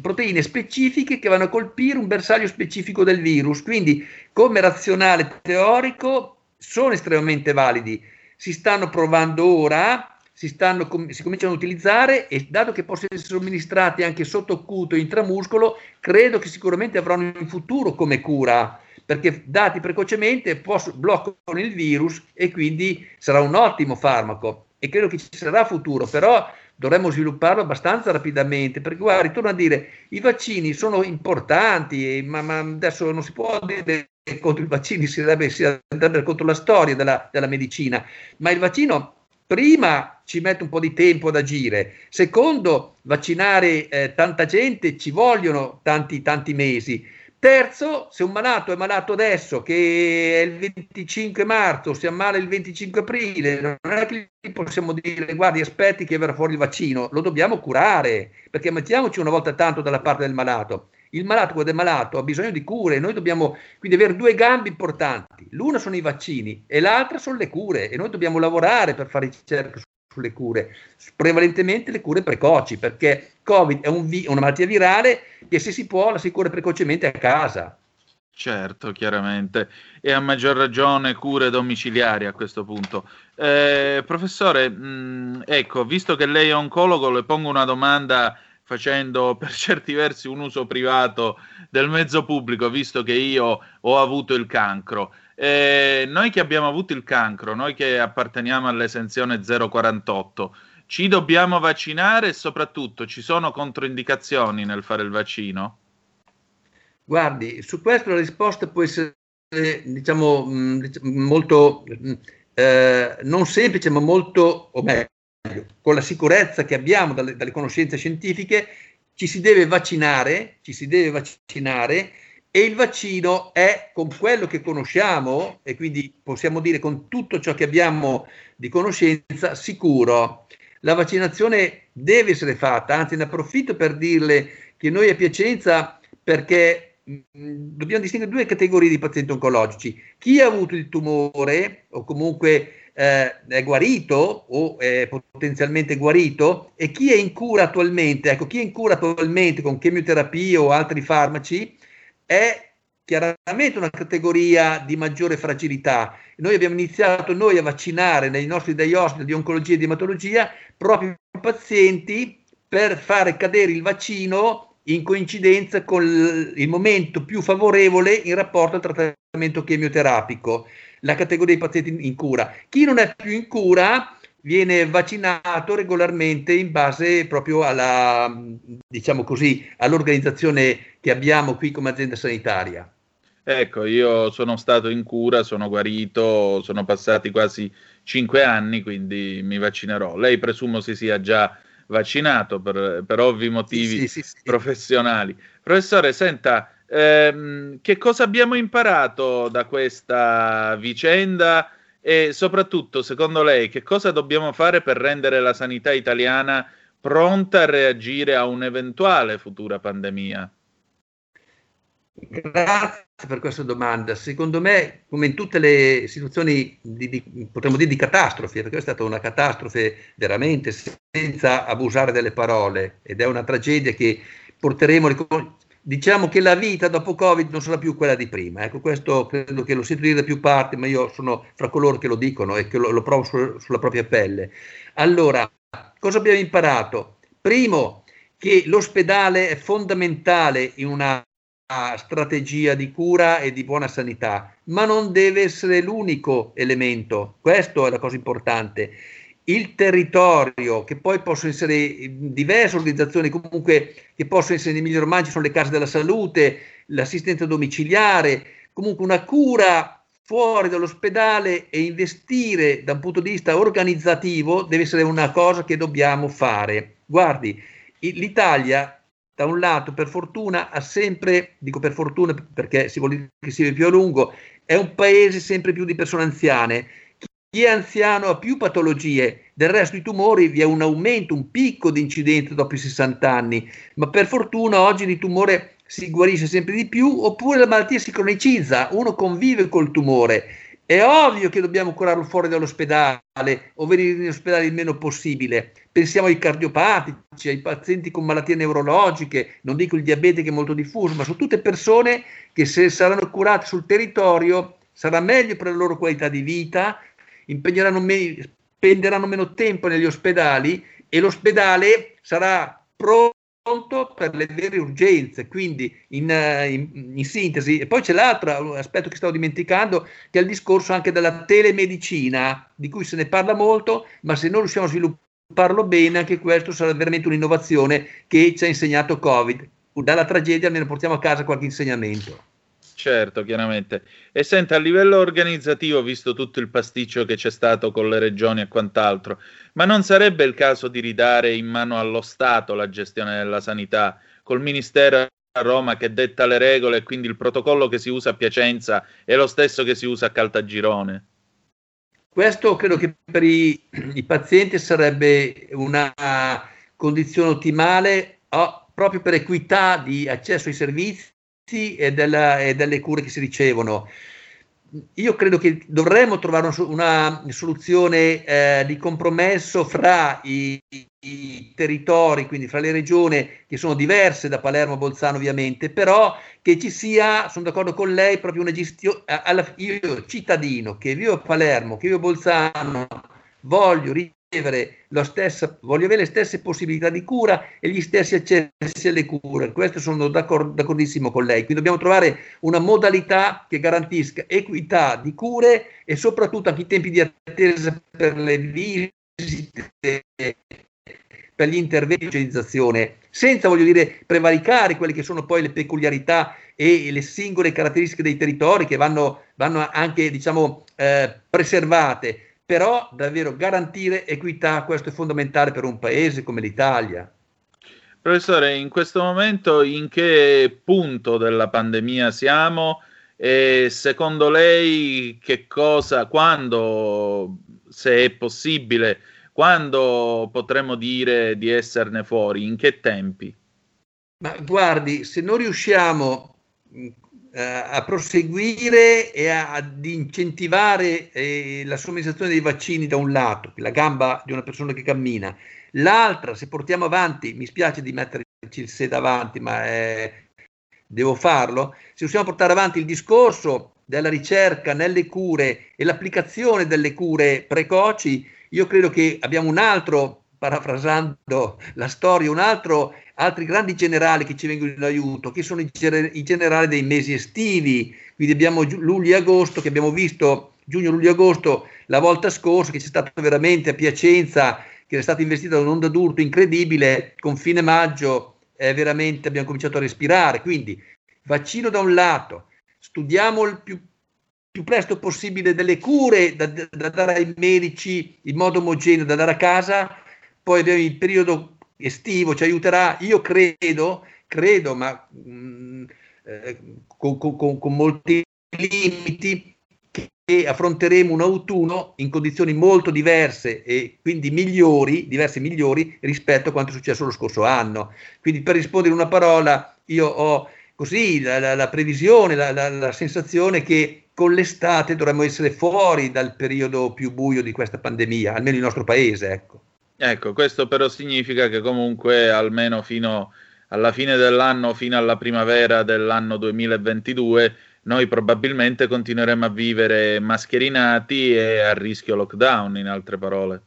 proteine specifiche che vanno a colpire un bersaglio specifico del virus, quindi come razionale teorico sono estremamente validi. Si stanno provando ora si, stanno, si cominciano a utilizzare e dato che possono essere somministrati anche sotto occuto e intramuscolo, credo che sicuramente avranno in futuro come cura perché dati precocemente posso, bloccano il virus e quindi sarà un ottimo farmaco e credo che ci sarà futuro, però dovremmo svilupparlo abbastanza rapidamente perché guarda, torno a dire, i vaccini sono importanti, ma, ma adesso non si può dire contro i vaccini, si deve, si deve contro la storia della, della medicina, ma il vaccino prima ci mette un po' di tempo ad agire, secondo vaccinare eh, tanta gente ci vogliono tanti, tanti mesi. Terzo, se un malato è malato adesso, che è il 25 marzo, si ammala il 25 aprile, non è che gli possiamo dire guardi aspetti che verrà fuori il vaccino, lo dobbiamo curare, perché mettiamoci una volta tanto dalla parte del malato il malato, quando è malato, ha bisogno di cure. Noi dobbiamo quindi avere due gambe importanti. L'una sono i vaccini e l'altra sono le cure. E noi dobbiamo lavorare per fare ricerca sulle cure, prevalentemente le cure precoci, perché Covid è un vi- una malattia virale che se si può la si cura precocemente a casa. Certo, chiaramente, e a maggior ragione cure domiciliari a questo punto. Eh, professore, mh, ecco, visto che lei è oncologo, le pongo una domanda facendo per certi versi un uso privato del mezzo pubblico, visto che io ho avuto il cancro. Eh, noi che abbiamo avuto il cancro, noi che apparteniamo all'esenzione 048, ci dobbiamo vaccinare e soprattutto ci sono controindicazioni nel fare il vaccino? Guardi, su questo la risposta può essere, diciamo, mm, molto, mm, eh, non semplice, ma molto, o meglio, con la sicurezza che abbiamo dalle, dalle conoscenze scientifiche, ci si deve vaccinare, ci si deve vaccinare e il vaccino è con quello che conosciamo e quindi possiamo dire con tutto ciò che abbiamo di conoscenza sicuro. La vaccinazione deve essere fatta, anzi ne approfitto per dirle che noi a Piacenza, perché mh, dobbiamo distinguere due categorie di pazienti oncologici, chi ha avuto il tumore o comunque eh, è guarito o è potenzialmente guarito e chi è in cura attualmente, ecco, chi è in cura attualmente con chemioterapia o altri farmaci è chiaramente una categoria di maggiore fragilità. Noi abbiamo iniziato noi a vaccinare nei nostri diagnosi di oncologia e di ematologia proprio i pazienti per fare cadere il vaccino in coincidenza con il momento più favorevole in rapporto al trattamento chemioterapico la categoria dei pazienti in cura. Chi non è più in cura viene vaccinato regolarmente in base proprio alla, diciamo così, all'organizzazione che abbiamo qui come azienda sanitaria. Ecco, io sono stato in cura, sono guarito, sono passati quasi cinque anni, quindi mi vaccinerò. Lei presumo si sia già vaccinato per, per ovvi motivi sì, sì, sì, professionali. Professore, senta, Ehm, che cosa abbiamo imparato da questa vicenda e soprattutto, secondo lei, che cosa dobbiamo fare per rendere la sanità italiana pronta a reagire a un'eventuale futura pandemia? Grazie per questa domanda. Secondo me, come in tutte le situazioni di, di, potremmo dire di catastrofe, perché è stata una catastrofe veramente senza abusare delle parole ed è una tragedia che porteremo diciamo che la vita dopo Covid non sarà più quella di prima. Ecco, questo credo che lo sento dire da più parti, ma io sono fra coloro che lo dicono e che lo, lo provo su, sulla propria pelle. Allora, cosa abbiamo imparato? Primo, che l'ospedale è fondamentale in una strategia di cura e di buona sanità, ma non deve essere l'unico elemento. Questo è la cosa importante il territorio, che poi possono essere diverse organizzazioni, comunque che possono essere nei migliori ormai ci sono le case della salute, l'assistenza domiciliare, comunque una cura fuori dall'ospedale e investire da un punto di vista organizzativo deve essere una cosa che dobbiamo fare. Guardi, l'Italia da un lato per fortuna ha sempre, dico per fortuna perché si vuole che sia più a lungo, è un paese sempre più di persone anziane. Chi è anziano ha più patologie, del resto i tumori vi è un aumento, un picco di incidenza dopo i 60 anni, ma per fortuna oggi di tumore si guarisce sempre di più, oppure la malattia si cronicizza, uno convive col tumore. È ovvio che dobbiamo curarlo fuori dall'ospedale o venire in ospedale il meno possibile. Pensiamo ai cardiopatici, ai pazienti con malattie neurologiche, non dico il diabete che è molto diffuso, ma sono tutte persone che se saranno curate sul territorio sarà meglio per la loro qualità di vita, impegneranno me- spenderanno meno tempo negli ospedali e l'ospedale sarà pronto per le vere urgenze, quindi in, eh, in, in, sintesi. E poi c'è l'altro aspetto che stavo dimenticando, che è il discorso anche della telemedicina, di cui se ne parla molto, ma se non riusciamo a svilupparlo bene, anche questo sarà veramente un'innovazione che ci ha insegnato Covid. Dalla tragedia almeno portiamo a casa qualche insegnamento. Certo, chiaramente. E senta, a livello organizzativo, visto tutto il pasticcio che c'è stato con le regioni e quant'altro, ma non sarebbe il caso di ridare in mano allo Stato la gestione della sanità, col Ministero a Roma che detta le regole e quindi il protocollo che si usa a Piacenza è lo stesso che si usa a Caltagirone? Questo credo che per i, i pazienti sarebbe una condizione ottimale oh, proprio per equità di accesso ai servizi e, della, e delle cure che si ricevono. Io credo che dovremmo trovare una, soluzione eh, di compromesso fra i, i, territori, quindi fra le regioni che sono diverse da Palermo Bolzano ovviamente, però che ci sia, sono d'accordo con lei, proprio una gestione, io cittadino che vivo a Palermo, che vivo a Bolzano, voglio la stessa, voglio avere le stesse possibilità di cura e gli stessi accessi alle cure. Questo sono d'accordo, d'accordissimo con lei. Quindi dobbiamo trovare una modalità che garantisca equità di cure e soprattutto anche i tempi di attesa per le visite, per gli interventi di specializzazione, senza, voglio dire, prevaricare quelle che sono poi le peculiarità e le singole caratteristiche dei territori che vanno, vanno anche, diciamo, eh, preservate però davvero garantire equità, questo è fondamentale per un paese come l'Italia. Professore, in questo momento in che punto della pandemia siamo e secondo lei che cosa, quando, se è possibile, quando potremo dire di esserne fuori, in che tempi? Ma guardi, se non riusciamo a proseguire e a, ad incentivare eh, la somministrazione dei vaccini da un lato, la gamba di una persona che cammina, l'altra, se portiamo avanti, mi spiace di metterci il se davanti, ma eh, devo farlo, se riusciamo a portare avanti il discorso della ricerca nelle cure e l'applicazione delle cure precoci, io credo che abbiamo un altro, parafrasando la storia, un altro altri grandi generali che ci vengono in aiuto, che sono i, generali dei mesi estivi, quindi abbiamo luglio e agosto che abbiamo visto giugno, luglio e agosto la volta scorsa che c'è stato veramente a Piacenza che è stata investita da un'onda d'urto incredibile, con fine maggio eh, veramente abbiamo cominciato a respirare, quindi vaccino da un lato, studiamo il più, più presto possibile delle cure da, da, dare ai medici in modo omogeneo, da dare a casa, poi abbiamo il periodo estivo ci aiuterà, io credo, credo, ma mh, mm, eh, con, con, con molti limiti, che affronteremo un autunno in condizioni molto diverse e quindi migliori, diverse migliori rispetto a quanto è successo lo scorso anno. Quindi per rispondere in una parola, io ho così la, la, la previsione, la, la, sensazione che con l'estate dovremmo essere fuori dal periodo più buio di questa pandemia, almeno il nostro paese, ecco. Ecco, questo però significa che comunque almeno fino alla fine dell'anno, fino alla primavera dell'anno 2022, noi probabilmente continueremo a vivere mascherinati e a rischio lockdown, in altre parole.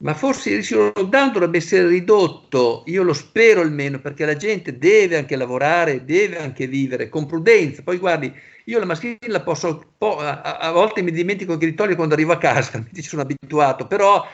Ma forse il rischio lockdown dovrebbe essere ridotto, io lo spero almeno, perché la gente deve anche lavorare, deve anche vivere con prudenza. Poi guardi, io la mascherina la posso, a, a volte mi dimentico che ritorno quando arrivo a casa, mi ci sono abituato, però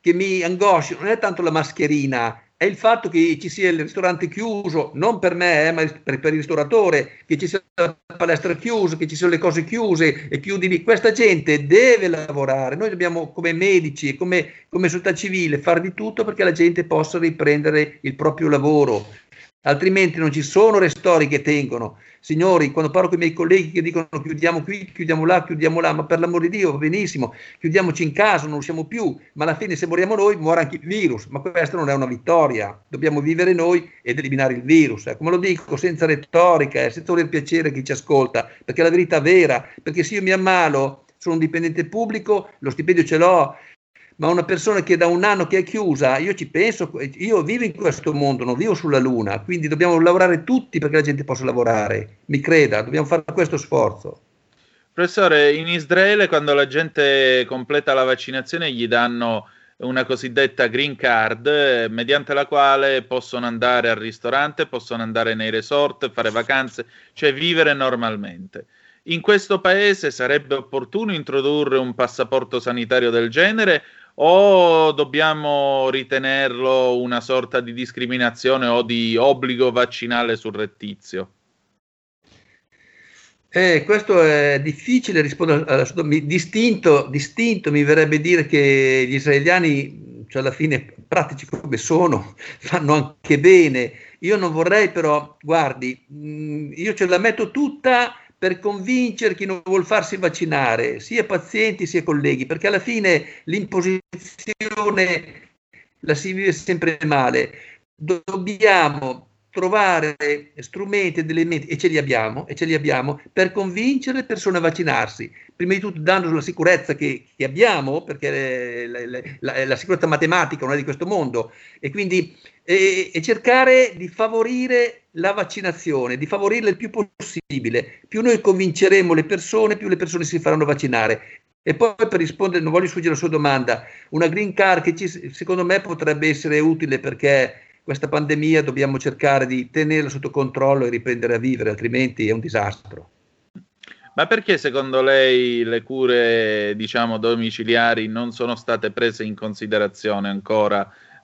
che mi angoscia non è tanto la mascherina è il fatto che ci sia il ristorante chiuso, non per me, eh, ma per, per, il ristoratore, che ci sia la palestra chiusa, che ci siano le cose chiuse e chiudi lì. Questa gente deve lavorare. Noi dobbiamo, come medici e come, come società civile, fare di tutto perché la gente possa riprendere il proprio lavoro. Altrimenti non ci sono restori che tengono. Signori, quando parlo con i miei colleghi che dicono chiudiamo qui, chiudiamo là, chiudiamo là, ma per l'amor di Dio va benissimo, chiudiamoci in casa, non usciamo più, ma alla fine se moriamo noi muore anche il virus, ma questa non è una vittoria, dobbiamo vivere noi ed eliminare il virus. Eh. Come lo dico, senza retorica, eh, senza voler piacere a chi ci ascolta, perché è la verità vera, perché se io mi ammalo, sono un dipendente pubblico, lo stipendio ce l'ho, ma una persona che da un anno che è chiusa, io ci penso, io vivo in questo mondo, non vivo sulla Luna, quindi dobbiamo lavorare tutti perché la gente possa lavorare, mi creda, dobbiamo fare questo sforzo. Professore, in Israele quando la gente completa la vaccinazione gli danno una cosiddetta green card mediante la quale possono andare al ristorante, possono andare nei resort, fare vacanze, cioè vivere normalmente. In questo paese sarebbe opportuno introdurre un passaporto sanitario del genere o dobbiamo ritenerlo una sorta di discriminazione o di obbligo vaccinale surrettizio? Eh, questo è difficile rispondere alla distinto, distinto mi verrebbe dire che gli israeliani, cioè alla fine pratici come sono, fanno anche bene. Io non vorrei però, guardi, mm, io ce la metto tutta per convincere chi non vuol farsi vaccinare, sia pazienti sia colleghi, perché alla fine l'imposizione la si vive sempre male. Dobbiamo trovare strumenti ed elementi, e ce li abbiamo, e ce li abbiamo, per convincere le persone a vaccinarsi. Prima di tutto dando la sicurezza che, che abbiamo, perché la, la, la, la, sicurezza matematica non è di questo mondo, e quindi e, e cercare di favorire la vaccinazione, di favorirla il più possibile. Più noi convinceremo le persone, più le persone si faranno vaccinare. E poi per rispondere, non voglio sfuggire alla sua domanda, una green card che ci, secondo me potrebbe essere utile perché questa pandemia dobbiamo cercare di tenerla sotto controllo e riprendere a vivere, altrimenti è un disastro. Ma perché secondo lei le cure, diciamo, domiciliari non sono state prese in considerazione ancora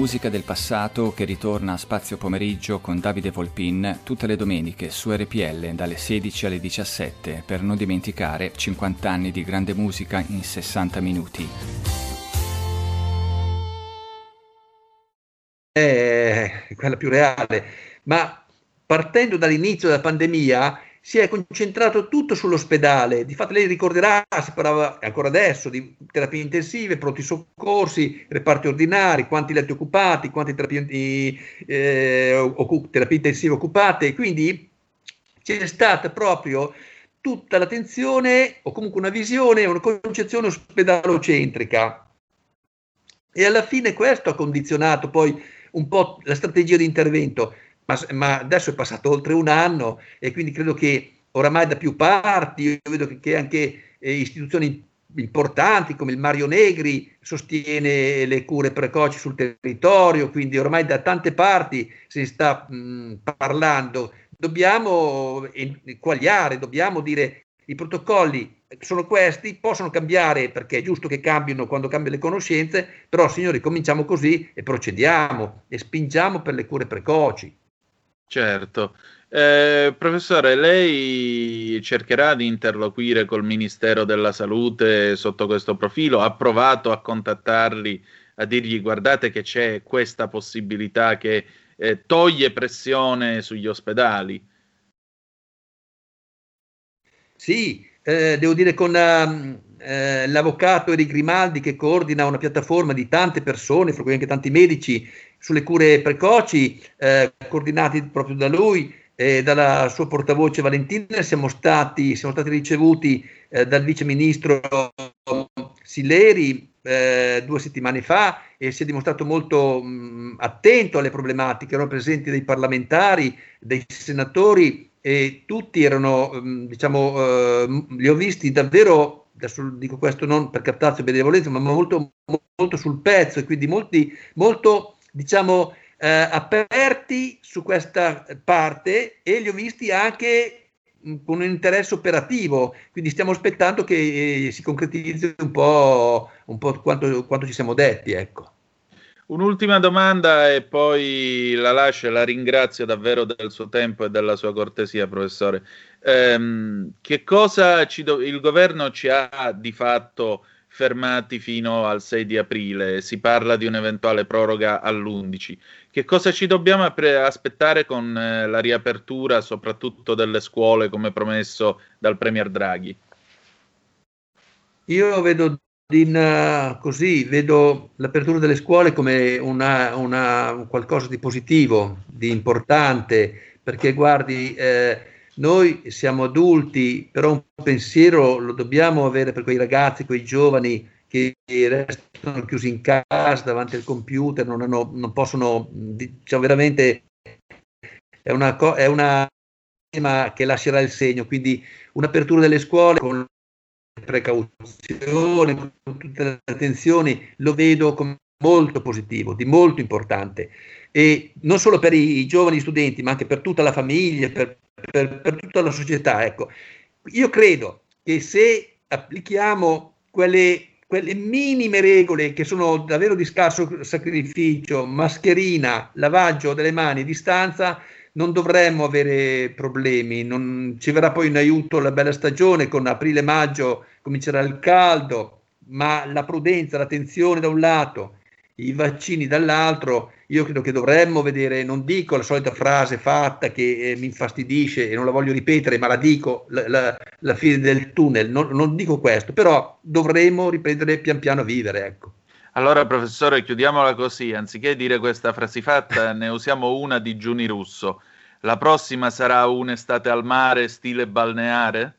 Musica del passato che ritorna a Spazio Pomeriggio con Davide Volpin tutte le domeniche su RPL dalle 16 alle 17 per non dimenticare 50 anni di grande musica in 60 minuti. È quella più reale, ma partendo dall'inizio della pandemia si è concentrato tutto sull'ospedale. Difatti lei ricorderà, si parlava ancora adesso di terapie intensive, pronti soccorsi, reparti ordinari, quanti letti occupati, quante terapie, eh, terapie intensive occupate. Quindi c'è stata proprio tutta l'attenzione o comunque una visione, una concezione ospedalocentrica. E alla fine questo ha condizionato poi un po' la strategia di intervento ma, ma, adesso è passato oltre un anno e quindi credo che oramai da più parti, io vedo che, che anche eh, istituzioni importanti come il Mario Negri sostiene le cure precoci sul territorio, quindi ormai da tante parti si sta mh, parlando. Dobbiamo equagliare, dobbiamo dire i protocolli sono questi, possono cambiare perché è giusto che cambino quando cambiano le conoscenze, però signori cominciamo così e procediamo e spingiamo per le cure precoci. Certo. Eh, professore, lei cercherà di interloquire col Ministero della Salute sotto questo profilo? Ha provato a contattarli, a dirgli guardate che c'è questa possibilità che eh, toglie pressione sugli ospedali? Sì, eh, devo dire con eh, l'avvocato Eric Grimaldi che coordina una piattaforma di tante persone, fra cui anche tanti medici, sulle cure precoci, eh, coordinati proprio da lui e dalla sua portavoce Valentina, siamo stati, siamo stati ricevuti eh, dal vice ministro Sileri eh, due settimane fa e si è dimostrato molto mh, attento alle problematiche, erano presenti dei parlamentari, dei senatori e tutti erano, mh, diciamo, eh, li ho visti davvero adesso dico questo non per captazio e benevolenza, ma molto, molto sul pezzo e quindi molti, molto diciamo, eh, aperti su questa parte e li ho visti anche mm, con un interesse operativo, quindi stiamo aspettando che eh, si concretizzi un po', un po quanto, quanto, ci siamo detti. Ecco. Un'ultima domanda e poi la lascio e la ringrazio davvero del suo tempo e della sua cortesia, professore. Ehm, che cosa do- il governo ci ha di fatto fermati fino al 6 di aprile, si parla di un'eventuale proroga all'11. Che cosa ci dobbiamo aspettare con eh, la riapertura soprattutto delle scuole come promesso dal Premier Draghi? Io vedo in, uh, così, vedo l'apertura delle scuole come una, una, qualcosa di positivo, di importante, perché guardi, eh, noi siamo adulti, però un pensiero lo dobbiamo avere per quei ragazzi, quei giovani che restano chiusi in casa davanti al computer, non, hanno, non possono, diciamo veramente, è una, è una tema che lascerà il segno, quindi un'apertura delle scuole con precauzione, con tutte le attenzioni, lo vedo come molto positivo, di molto importante. E non solo per i, giovani studenti, ma anche per tutta la famiglia, per, per, per tutta la società. Ecco. Io credo che se applichiamo quelle, quelle minime regole che sono davvero di scarso sacrificio, mascherina, lavaggio delle mani, distanza, non dovremmo avere problemi. Non, ci verrà poi in aiuto la bella stagione, con aprile-maggio comincerà il caldo, ma la prudenza, l'attenzione da un lato, i vaccini dall'altro, io credo che dovremmo vedere, non dico la solita frase fatta che eh, mi infastidisce e non la voglio ripetere, ma la dico, la, la, la fine del tunnel, non, non, dico questo, però dovremmo riprendere pian piano a vivere, ecco. Allora, professore, chiudiamola così, anziché dire questa frase fatta, ne usiamo una di Giuni Russo. La prossima sarà un'estate al mare, stile balneare?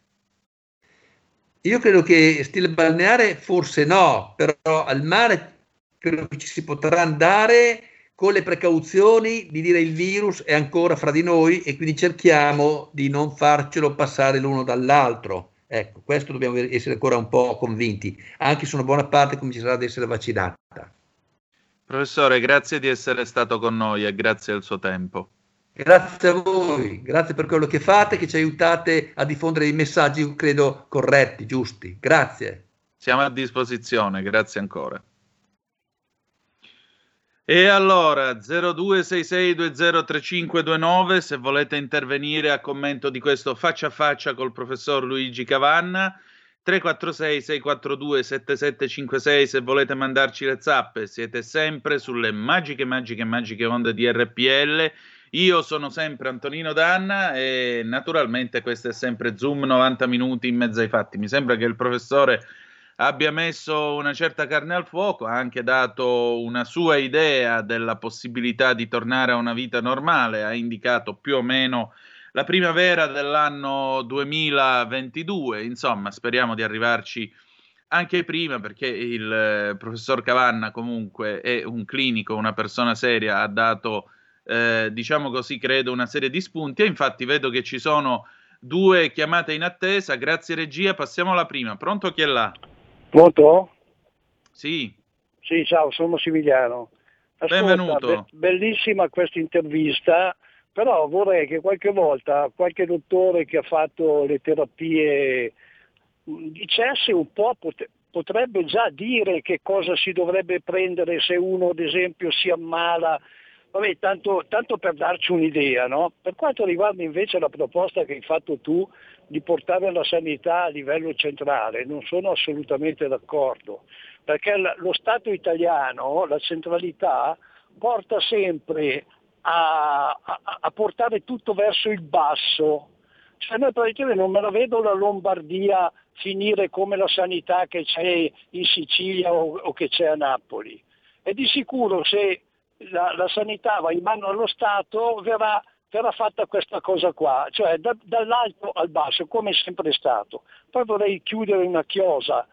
Io credo che stile balneare forse no, però al mare credo che ci si potrà andare con le precauzioni di dire il virus è ancora fra di noi e quindi cerchiamo di non farcelo passare l'uno dall'altro. Ecco, questo dobbiamo essere ancora un po' convinti, anche se una buona parte comincerà ad essere vaccinata. Professore, grazie di essere stato con noi e grazie al suo tempo. Grazie a voi, grazie per quello che fate, che ci aiutate a diffondere i messaggi, credo, corretti, giusti. Grazie. Siamo a disposizione, grazie ancora. E allora 0266203529 se volete intervenire a commento di questo faccia a faccia col professor Luigi Cavanna 346 642 7756 se volete mandarci le zappe siete sempre sulle magiche magiche magiche onde di RPL io sono sempre Antonino Danna e naturalmente questo è sempre Zoom 90 minuti in mezzo ai fatti. Mi sembra che il professore abbia messo una certa carne al fuoco, ha anche dato una sua idea della possibilità di tornare a una vita normale, ha indicato più o meno la primavera dell'anno 2022, insomma speriamo di arrivarci anche prima perché il eh, professor Cavanna comunque è un clinico, una persona seria, ha dato, eh, diciamo così, credo una serie di spunti. E infatti vedo che ci sono due chiamate in attesa, grazie regia, passiamo alla prima, pronto chi è là? Pronto? Sì. Sì, ciao, sono Massimiliano. Ascolta, Benvenuto. be- bellissima questa intervista, però vorrei che qualche volta qualche dottore che ha fatto le terapie mh, dicesse un po', pot- potrebbe già dire che cosa si dovrebbe prendere se uno ad esempio si ammala. Vabbè, tanto, tanto per darci un'idea, no? Per quanto riguarda invece la proposta che hai fatto tu di portare la sanità a livello centrale, non sono assolutamente d'accordo, perché lo Stato italiano, la centralità, porta sempre a, a- a portare tutto verso il basso. Cioè noi praticamente non me la vedo la Lombardia finire come la sanità che c'è in Sicilia o, o che c'è a Napoli. E di sicuro se la, la sanità va in mano allo Stato verrà verrà fatta questa cosa qua, cioè da- dall'alto al basso, come è sempre stato. Poi vorrei chiudere una chiosa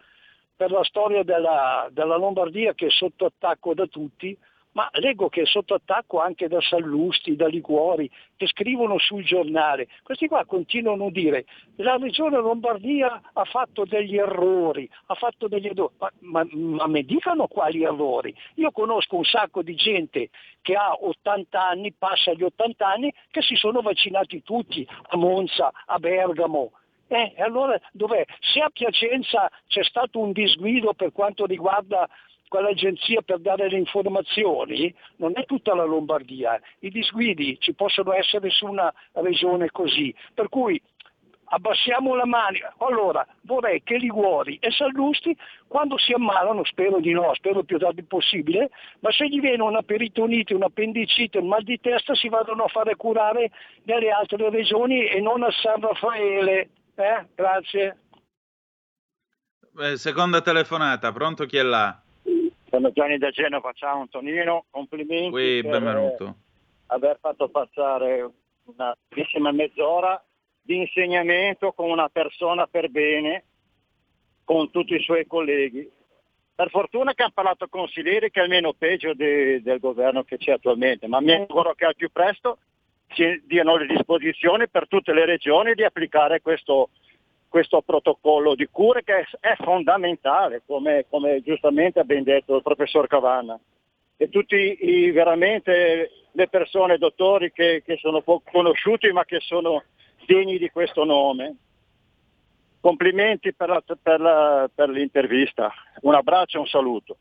per la storia della, della Lombardia che è sotto attacco da tutti, ma leggo che è sotto attacco anche da Sallusti, da Liguori, che scrivono sul giornale. Questi qua continuano a dire la regione Lombardia ha fatto degli errori, ha fatto degli errori, ma, ma, ma mi dicano quali errori? Io conosco un sacco di gente che ha 80 anni, passa gli 80 anni, che si sono vaccinati tutti a Monza, a Bergamo, eh, allora dov'è? Se a Piacenza c'è stato un disguido per quanto riguarda quell'agenzia per dare le informazioni, non è tutta la Lombardia. I disguidi ci possono essere su una regione così. Per cui abbassiamo la mano. Allora, vorrei che Liguori e Sallusti, quando si ammalano, spero di no, spero più tardi possibile, ma se gli viene una peritonite, un'appendicite, un mal di testa, si vadano a fare curare nelle altre regioni e non a San Raffaele. Eh? Grazie. Eh, seconda telefonata, pronto chi è là? Sono Gianni da Genova, ciao Antonino, complimenti per benvenuto. aver fatto passare una bellissima mezz'ora di insegnamento con una persona per bene, con tutti i suoi colleghi. Per fortuna che hanno parlato consiglieri che è almeno peggio de- del governo che c'è attualmente, ma mi auguro che al più presto si diano le disposizioni per tutte le regioni di applicare questo, questo protocollo di cure che è, è fondamentale, come, come giustamente ha ben detto il professor Cavanna. E tutti i, veramente le persone, dottori che, che sono poco conosciuti ma che sono degni di questo nome. Complimenti per, la- per la- per l'intervista. Un abbraccio e un saluto.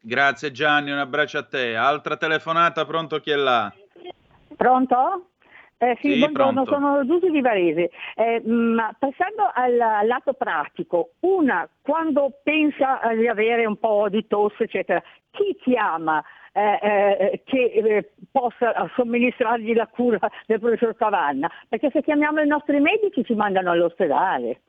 Grazie Gianni, un abbraccio a te. Altra telefonata, pronto chi è là? Pronto? Eh, sì, Sì, buongiorno, pronto. sono Giusy di Varese. Eh, mh, passando al, al lato pratico, una quando pensa eh, di avere un po' di tosse, eccetera, chi chiama eh, eh, che eh, possa somministrargli la cura del professor Cavanna? Perché se chiamiamo i nostri medici ci mandano all'ospedale.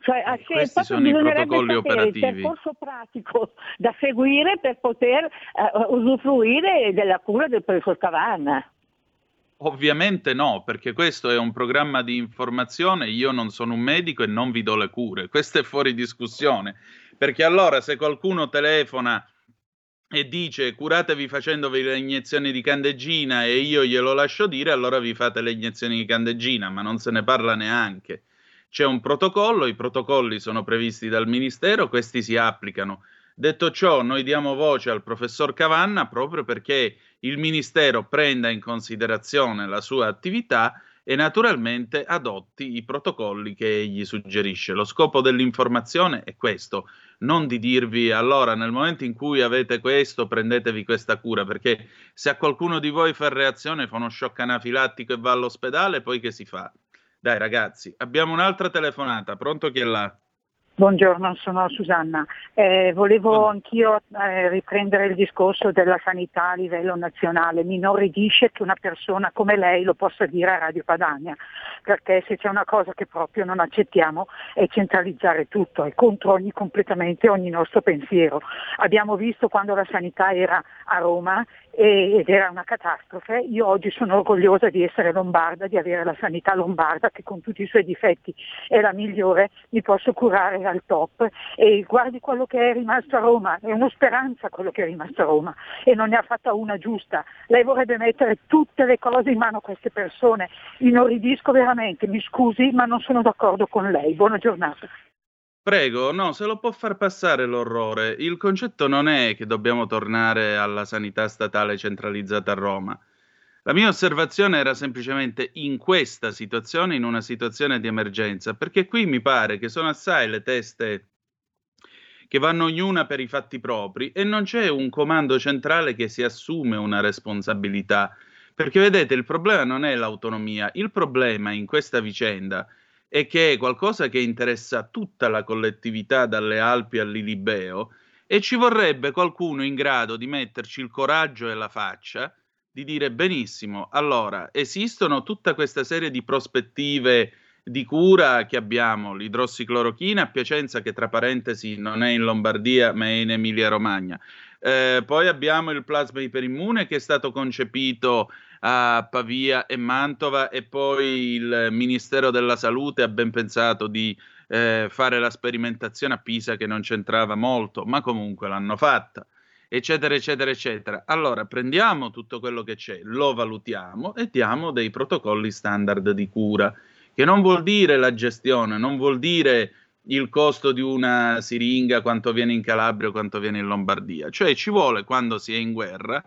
Cioè, c'è questi sono i protocolli sapere il operativi. percorso pratico da seguire per poter eh, usufruire della cura del professor Cavanna. Ovviamente no, perché questo è un programma di informazione, io non sono un medico e non vi do le cure, questo è fuori discussione, perché allora se qualcuno telefona e dice curatevi facendovi le iniezioni di candeggina e io glielo lascio dire, allora vi fate le iniezioni di candeggina, ma non se ne parla neanche. C'è un protocollo, i protocolli sono previsti dal Ministero, questi si applicano. Detto ciò, noi diamo voce al professor Cavanna proprio perché il Ministero prenda in considerazione la sua attività e naturalmente adotti i protocolli che egli suggerisce. Lo scopo dell'informazione è questo, non di dirvi allora nel momento in cui avete questo prendetevi questa cura, perché se a qualcuno di voi fa reazione, fa uno shock anafilattico e va all'ospedale, poi che si fa? Dai ragazzi, abbiamo un'altra telefonata, pronto chi è là? Buongiorno, sono Susanna. Eh, volevo anch'io eh, riprendere il discorso della sanità a livello nazionale. Mi inorridisce che una persona come lei lo possa dire a Radio Padania, perché se c'è una cosa che proprio non accettiamo è centralizzare tutto, è contro ogni, completamente ogni nostro pensiero. Abbiamo visto quando la sanità era a Roma ed era una catastrofe. Io oggi sono orgogliosa di essere lombarda, di avere la sanità lombarda che con tutti i suoi difetti è la migliore, mi posso curare al top e guardi quello che è rimasto a Roma, è una speranza quello che è rimasto a Roma e non ne ha fatta una giusta. Lei vorrebbe mettere tutte le cose in mano a queste persone, inorridisco veramente, mi scusi ma non sono d'accordo con lei. Buona giornata. Prego, no, se lo può far passare l'orrore. Il concetto non è che dobbiamo tornare alla sanità statale centralizzata a Roma. La mia osservazione era semplicemente in questa situazione, in una situazione di emergenza, perché qui mi pare che sono assai le teste che vanno ognuna per i fatti propri e non c'è un comando centrale che si assume una responsabilità. Perché vedete, il problema non è l'autonomia, il problema in questa vicenda è che è qualcosa che interessa tutta la collettività dalle Alpi all'Ilibeo e ci vorrebbe qualcuno in grado di metterci il coraggio e la faccia di dire benissimo, allora esistono tutta questa serie di prospettive di cura che abbiamo, l'idrossiclorochina a Piacenza che tra parentesi non è in Lombardia ma è in Emilia Romagna. Eh, poi abbiamo il plasma iperimmune che è stato concepito a Pavia e Mantova e poi il Ministero della Salute ha ben pensato di eh, fare la sperimentazione a Pisa che non c'entrava molto, ma comunque l'hanno fatta eccetera, eccetera, eccetera. Allora prendiamo tutto quello che c'è, lo valutiamo e diamo dei protocolli standard di cura, che non vuol dire la gestione, non vuol dire il costo di una siringa, quanto viene in Calabria quanto viene in Lombardia. Cioè ci vuole, quando si è in guerra,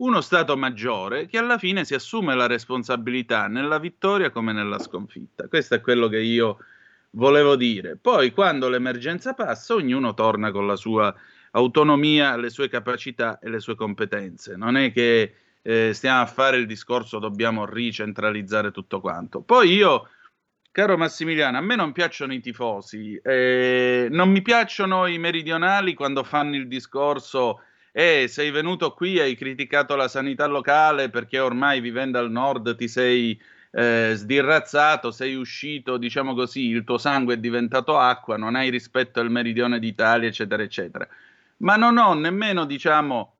uno Stato maggiore che alla fine si assume la responsabilità nella vittoria come nella sconfitta. Questo è quello che io volevo dire. Poi, quando l'emergenza passa, ognuno torna con la sua autonomia, le sue capacità e le sue competenze. Non è che eh, stiamo a fare il discorso dobbiamo ricentralizzare tutto quanto. Poi io, caro Massimiliano, a me non piacciono i tifosi, eh, non mi piacciono i meridionali quando fanno il discorso eh, sei venuto qui e hai criticato la sanità locale perché ormai vivendo al nord ti sei eh, sdirrazzato, sei uscito, diciamo così, il tuo sangue è diventato acqua, non hai rispetto al meridione d'Italia, eccetera, eccetera. Ma non ho nemmeno, diciamo,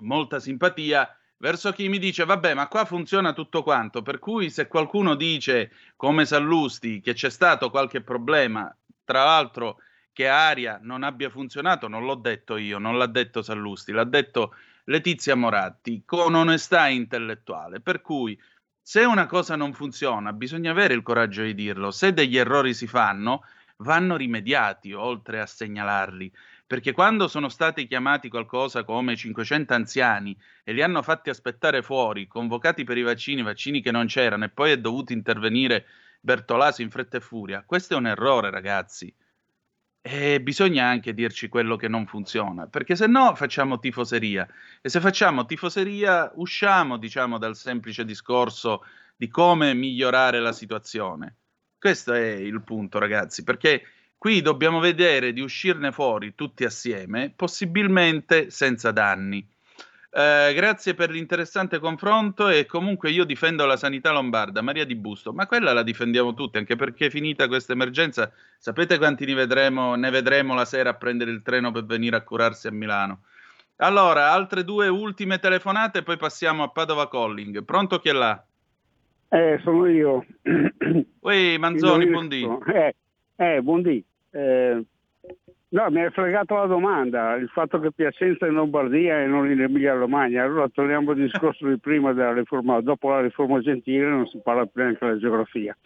molta simpatia verso chi mi dice vabbè ma qua funziona tutto quanto. Per cui se qualcuno dice come Sallusti che c'è stato qualche problema tra l'altro che Aria non abbia funzionato non l'ho detto io non l'ha detto Sallusti l'ha detto Letizia Moratti con onestà intellettuale. Per cui se una cosa non funziona bisogna avere il coraggio di dirlo. Se degli errori si fanno vanno rimediati oltre a segnalarli. Perché quando sono stati chiamati qualcosa come 500 anziani e li hanno fatti aspettare fuori, convocati per i vaccini, vaccini che non c'erano, e poi è dovuto intervenire Bertolaso in fretta e furia, questo è un errore, ragazzi. E bisogna anche dirci quello che non funziona, perché se no facciamo tifoseria. E se facciamo tifoseria, usciamo, diciamo, dal semplice discorso di come migliorare la situazione. Questo è il punto, ragazzi, perché Qui dobbiamo vedere di uscirne fuori tutti assieme, possibilmente senza danni. Eh, grazie per l'interessante confronto e comunque io difendo la sanità lombarda, Maria Di Busto, ma quella la difendiamo tutti, anche perché finita questa emergenza, sapete quanti ne vedremo, ne vedremo la sera a prendere il treno per venire a curarsi a Milano? Allora, altre due ultime telefonate poi passiamo a Padova Calling. Pronto chi è là? Eh, sono io. Ui, Manzoni, buondì. Eh, eh, buondì. Eh, no, mi hai fregato la domanda, il fatto che Piacenza è in Lombardia e non in Emilia Romagna. Allora torniamo al discorso di prima della riforma, dopo la riforma gentile non si parla più neanche della geografia.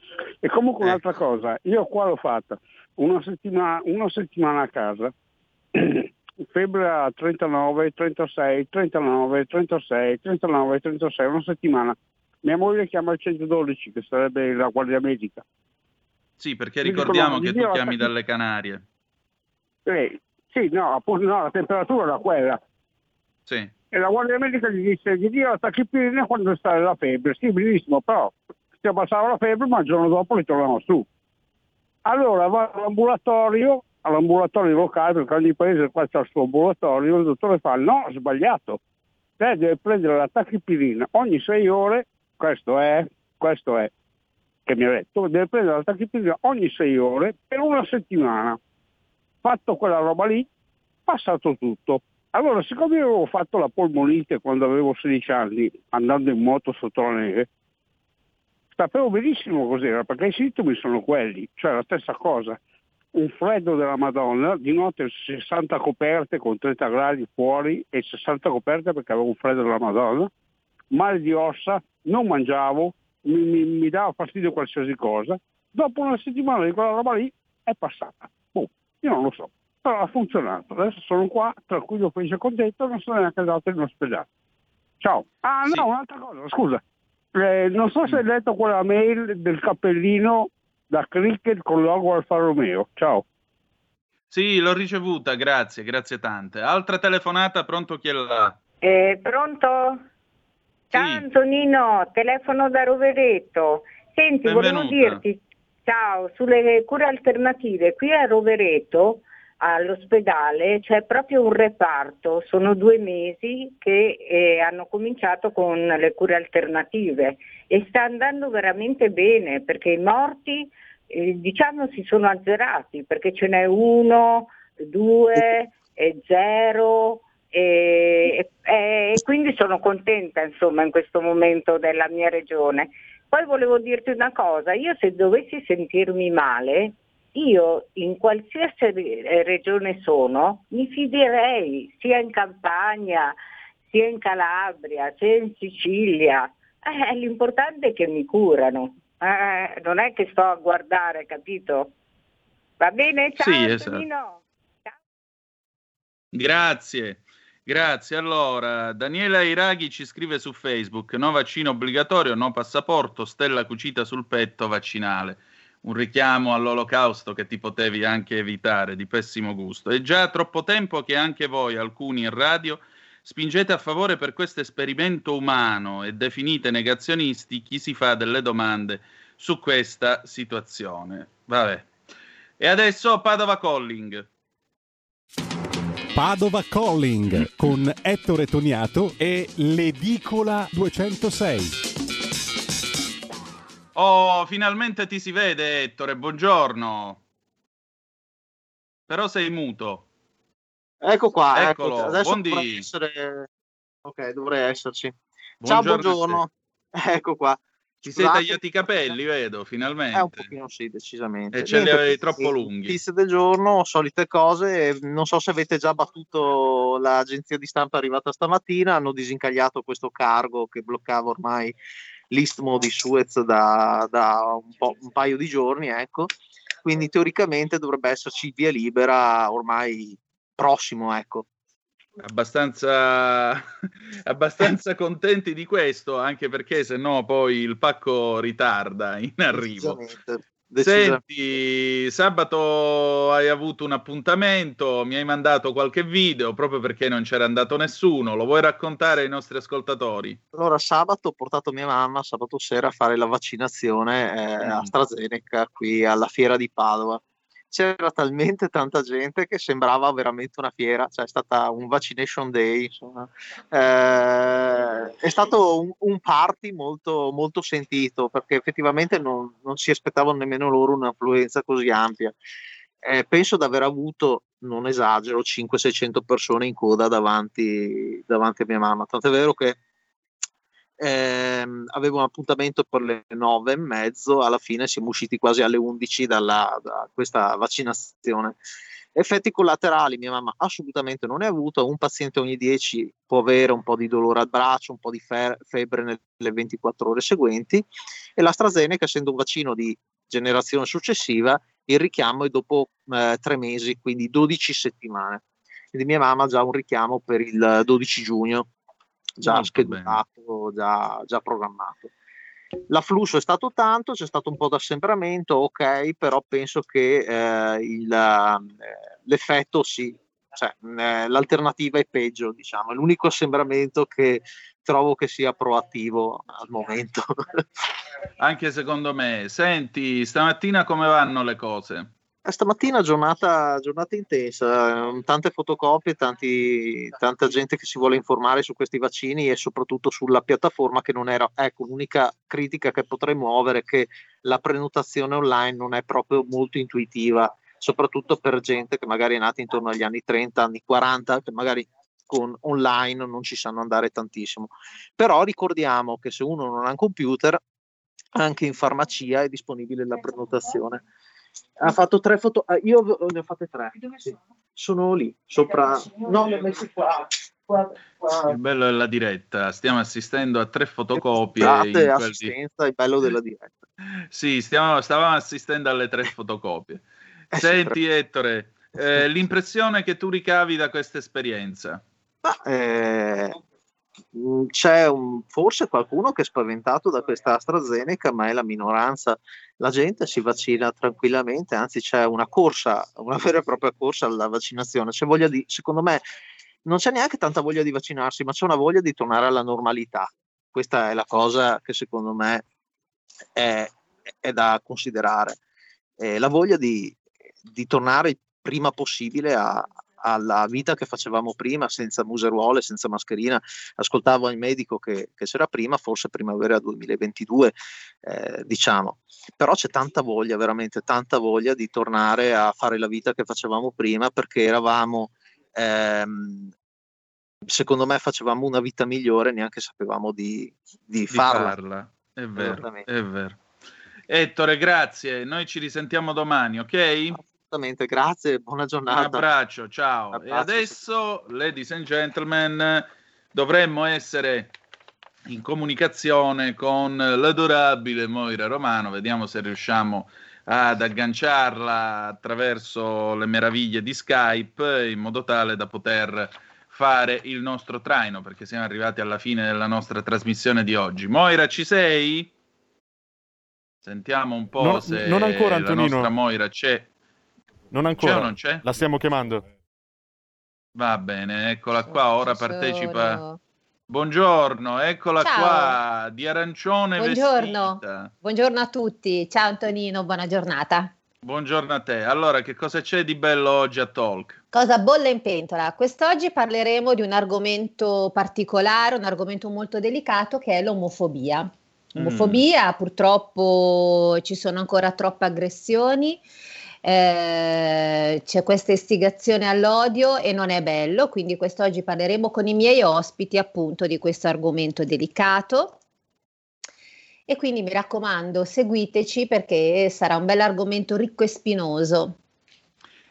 E comunque un'altra cosa, io qua l'ho fatta una settimana, una settimana a casa, febbre a 39, 36, 39, 36, 39, 36, una settimana Mia moglie chiama il 112, che sarebbe la guardia medica. Sì, perché ricordiamo che "Gli tu chiami dalle Canarie. Eh, sì, no, appunto, no, la temperatura era quella. Sì. E la guardia medica gli disse, gli dia la tachipirina quando sta la febbre. Sì, benissimo, però si abbassava la febbre, ma il giorno dopo li tornavano su. Allora va all'ambulatorio, all'ambulatorio locale, perché ogni paese qua il suo ambulatorio, il dottore fa, no, sbagliato. Lei deve prendere la tachipirina ogni sei ore, questo è, questo è, che mi ha detto, deve prendere la tachipirina ogni sei ore per una settimana. Fatto quella roba lì, passato tutto. Allora, siccome io avevo fatto la polmonite quando avevo 16 anni, andando in moto sotto la neve, sapevo benissimo cos'era, perché i sintomi sono quelli, cioè la stessa cosa. Un freddo della Madonna, di notte 60 coperte con 30 gradi fuori e 60 coperte perché avevo un freddo della Madonna, male di ossa, non mangiavo, mi, mi- mi dava fastidio qualsiasi cosa. Dopo una settimana di quella roba lì è passata. Boh, io non lo so, però ha funzionato. Adesso sono qua, tranquillo, felice e contento, non sono neanche andato in ospedale. Ciao. Ah no, un'altra cosa, scusa. Eh, non so se hai letto quella mail del cappellino da cricket con logo Alfa Romeo. Ciao. Sì, l'ho ricevuta, grazie, grazie tante. Altra telefonata, pronto chi è là? Eh, pronto? Ciao Antonino, telefono da Rovereto. Senti, volevo Benvenuta. dirti, ciao, sulle cure alternative, qui a Rovereto, all'ospedale, c'è proprio un reparto, sono due mesi che eh, hanno cominciato con le cure alternative e sta andando veramente bene perché i morti eh, diciamo si sono azzerati perché ce n'è uno, due, e zero e, e- e quindi sono contenta insomma in questo momento della mia regione. Poi volevo dirti una cosa, io se dovessi sentirmi male, io in qualsiasi re- regione sono, mi fiderei sia in Campania, sia in Calabria, sia in Sicilia. Eh, l'importante è che mi curano, Eh, non è che sto a guardare, capito? Va bene? Ciao Sì, esatto. Grazie, grazie. Allora, Daniela Iraghi ci scrive su Facebook: no vaccino obbligatorio, no passaporto, stella cucita sul petto vaccinale. Un richiamo all'olocausto che ti potevi anche evitare, di pessimo gusto. È già troppo tempo che anche voi, alcuni in radio, spingete a favore per questo esperimento umano e definite negazionisti chi si fa delle domande su questa situazione. Vabbè. E adesso Padova Calling. Padova Calling con Ettore Toniato e l'Edicola 206. Oh, finalmente ti si vede, Ettore. Buongiorno. Però sei muto. Ecco qua, Eccolo, ecco, adesso buondì. dovrei essere... Ok, dovrei esserci. Ciao, Buongiorno te. buongiorno. Ecco qua. Ti sei tagliati i capelli, vedo, finalmente. Eh, un pochino sì, decisamente. E ce li avevi troppo lunghi. Notizie del giorno, solite cose. Non so se avete già battuto l'agenzia di stampa arrivata stamattina. Hanno disincagliato questo cargo che bloccava ormai l'istmo di Suez da, da un, po', un paio di giorni. Ecco. Quindi teoricamente dovrebbe esserci via libera ormai prossimo. Ecco. Abbastanza, abbastanza contenti di questo, anche perché se no poi il pacco ritarda in arrivo. Senti, sabato hai avuto un appuntamento, mi hai mandato qualche video proprio perché non c'era andato nessuno. Lo vuoi raccontare ai nostri ascoltatori? Allora, sabato ho portato mia mamma sabato sera a fare la vaccinazione eh, AstraZeneca qui alla fiera di Padova. C'era talmente tanta gente che sembrava veramente una fiera, cioè è stata un vaccination day, insomma. Eh, è stato un, un party molto, molto sentito perché effettivamente non, non si aspettavano nemmeno loro un'affluenza così ampia. Eh, penso di aver avuto, non esagero, 500-600 persone in coda davanti, davanti a mia mamma. Tant'è vero che ehm, avevo un appuntamento per le nove e mezzo, alla fine siamo usciti quasi alle 11 dalla, da questa vaccinazione. Effetti collaterali mia mamma assolutamente non ne ha avuto, un paziente ogni 10 può avere un po' di dolore al braccio, un po' di fe- febbre nelle 24 ore seguenti e l'AstraZeneca essendo un vaccino di generazione successiva il richiamo è dopo eh, tre mesi, quindi 12 settimane. Quindi mia mamma ha già un richiamo per il 12 giugno, già Molto schedulato, già, già programmato. L'afflusso è stato tanto, c'è stato un po' d'assembramento, ok, però penso che eh, il, eh, l'effetto sì, cioè, eh, l'alternativa è peggio, diciamo, è l'unico assembramento che trovo che sia proattivo al momento. Anche secondo me. Senti, stamattina come vanno le cose? Eh, Stamattina giornata, giornata intensa, ehm, tante fotocopie, tanti- tanta gente che si vuole informare su questi vaccini e soprattutto sulla piattaforma che non era, ecco, l'unica critica che potrei muovere è che la prenotazione online non è proprio molto intuitiva, soprattutto per gente che magari è nata intorno agli anni 30, anni 40, che magari con online non ci sanno andare tantissimo. Però ricordiamo che se uno non ha un computer, anche in farmacia è disponibile la prenotazione. Ha fatto tre foto, eh, io ne ho fatte tre. sì. Sono lì, sopra. No, le ho messe qua. qua, qua. Il bello della diretta, stiamo assistendo a tre fotocopie. Quel di- assistenza, il bello della diretta. Sì, stiamo, stavamo assistendo alle tre fotocopie. Eh Senti Ettore, eh, l'impressione che tu ricavi da questa esperienza? Ma, eh, c'è un- forse qualcuno che è spaventato da questa AstraZeneca, ma è la minoranza. La gente si vaccina tranquillamente, anzi c'è una corsa, una vera e propria corsa alla vaccinazione. C'è voglia di, secondo me, non c'è neanche tanta voglia di vaccinarsi, ma c'è una voglia di tornare alla normalità. Questa è la cosa che secondo me è, è da considerare. Eh, la voglia di, di tornare prima possibile a- alla vita che facevamo prima, senza museruole, senza mascherina. Ascoltavo il medico che, che c'era prima, forse primavera 2022, eh, diciamo. Però c'è tanta voglia, veramente tanta voglia di tornare a fare la vita che facevamo prima perché eravamo, ehm, secondo me, facevamo una vita migliore, neanche sapevamo di, di Di farla. farla. È vero, è vero. Ettore, grazie. Noi ci risentiamo domani, ok? Assolutamente, grazie, buona Un giornata. abbraccio, ciao. E Abbraccio. adesso, ladies and gentlemen, dovremmo essere in comunicazione con l'adorabile Moira Romano. Vediamo se riusciamo ad agganciarla attraverso le meraviglie di Skype in modo tale da poter fare il nostro traino, perché siamo arrivati alla fine della nostra trasmissione di oggi. Moira, ci sei? Sentiamo un po' No, se non ancora, la Antonino. nostra Moira c'è. Non ancora. C'è o non c'è? La stiamo chiamando. Va bene, eccola qua, ora partecipa. Buongiorno, eccola Ciao. qua, di arancione Buongiorno. vestita. Buongiorno a tutti. Ciao Antonino, buona giornata. Buongiorno a te. Allora, che cosa c'è di bello oggi a Talk? Cosa bolle in pentola? Quest'oggi parleremo di un argomento particolare, un argomento molto delicato che è l'omofobia. Omofobia, purtroppo ci sono ancora troppe aggressioni, eh, c'è questa istigazione all'odio e non è bello, quindi quest'oggi parleremo con i miei ospiti appunto di questo argomento delicato. E quindi mi raccomando, seguiteci perché sarà un bel argomento ricco e spinoso.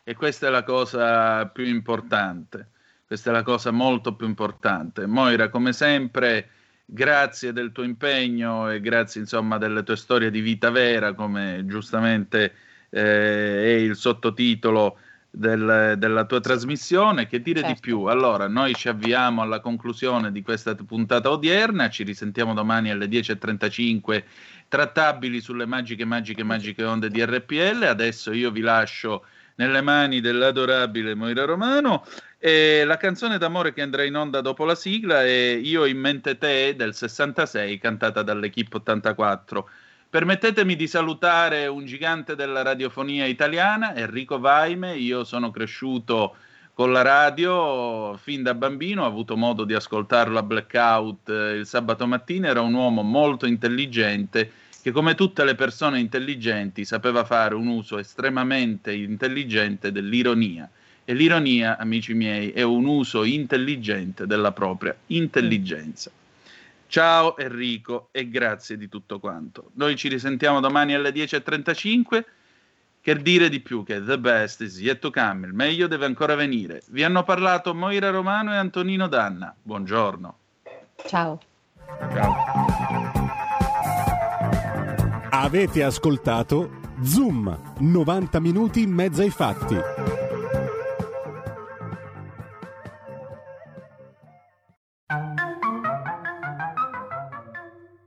E questa è la cosa più importante. Questa è la cosa molto più importante. Moira, come sempre, grazie del tuo impegno e grazie, insomma, delle tue storie di vita vera, come giustamente eh, è il sottotitolo del- della tua trasmissione. Che dire di Certo. più? Allora, noi ci avviamo alla conclusione di questa puntata odierna. Ci risentiamo domani alle 10.35 trattabili sulle magiche, magiche, magiche onde di RPL. Adesso io vi lascio nelle mani dell'adorabile Moira Romano. E la canzone d'amore che andrà in onda dopo la sigla è Io in mente te del 66, cantata dall'Equipe 84. Permettetemi di salutare un gigante della radiofonia italiana, Enrico Vaime. Io sono cresciuto con la radio fin da bambino, ho avuto modo di ascoltarlo a Blackout eh, il sabato mattina. Era un uomo molto intelligente che, come tutte le persone intelligenti, sapeva fare un uso estremamente intelligente dell'ironia. E l'ironia, amici miei, è un uso intelligente della propria intelligenza. Ciao Enrico e grazie di tutto quanto. Noi ci risentiamo domani alle 10.35. Che dire di più che the best is yet to come, il meglio deve ancora venire. Vi hanno parlato Moira Romano e Antonino Danna. Buongiorno. Ciao. Avete ascoltato Zoom, 90 minuti in mezzo ai fatti.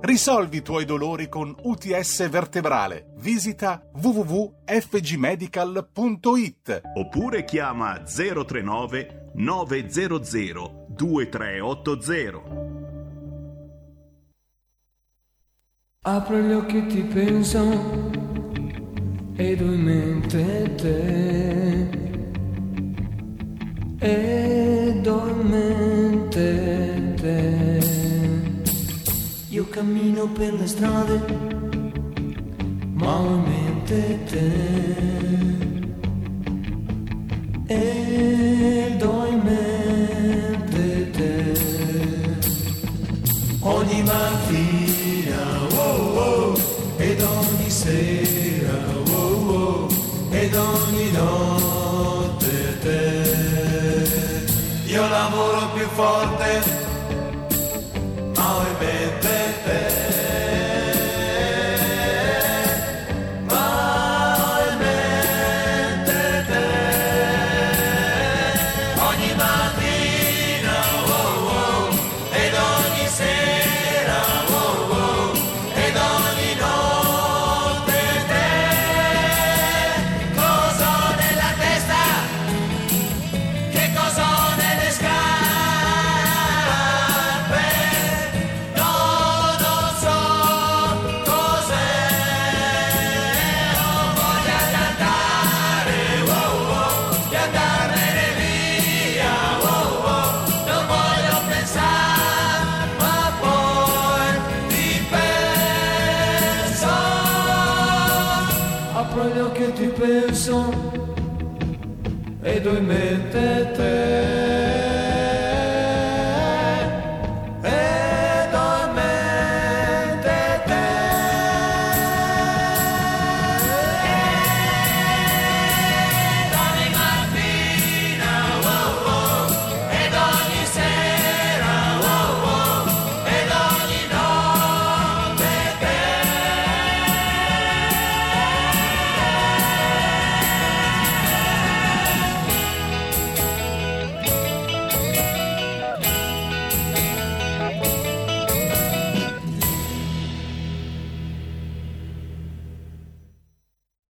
Risolvi i tuoi dolori con UTS vertebrale. Visita www.fgmedical.it Oppure chiama 039 900 2380. Apro gli occhi e ti penso ed ho in mente te ed ho in mente te cammino per le strade ma ho in mente te. Ed ho in mente te. Ogni mattina oh, oh, ed ogni sera oh, oh, ed ogni notte te. Io lavoro più forte ma ho in tu mente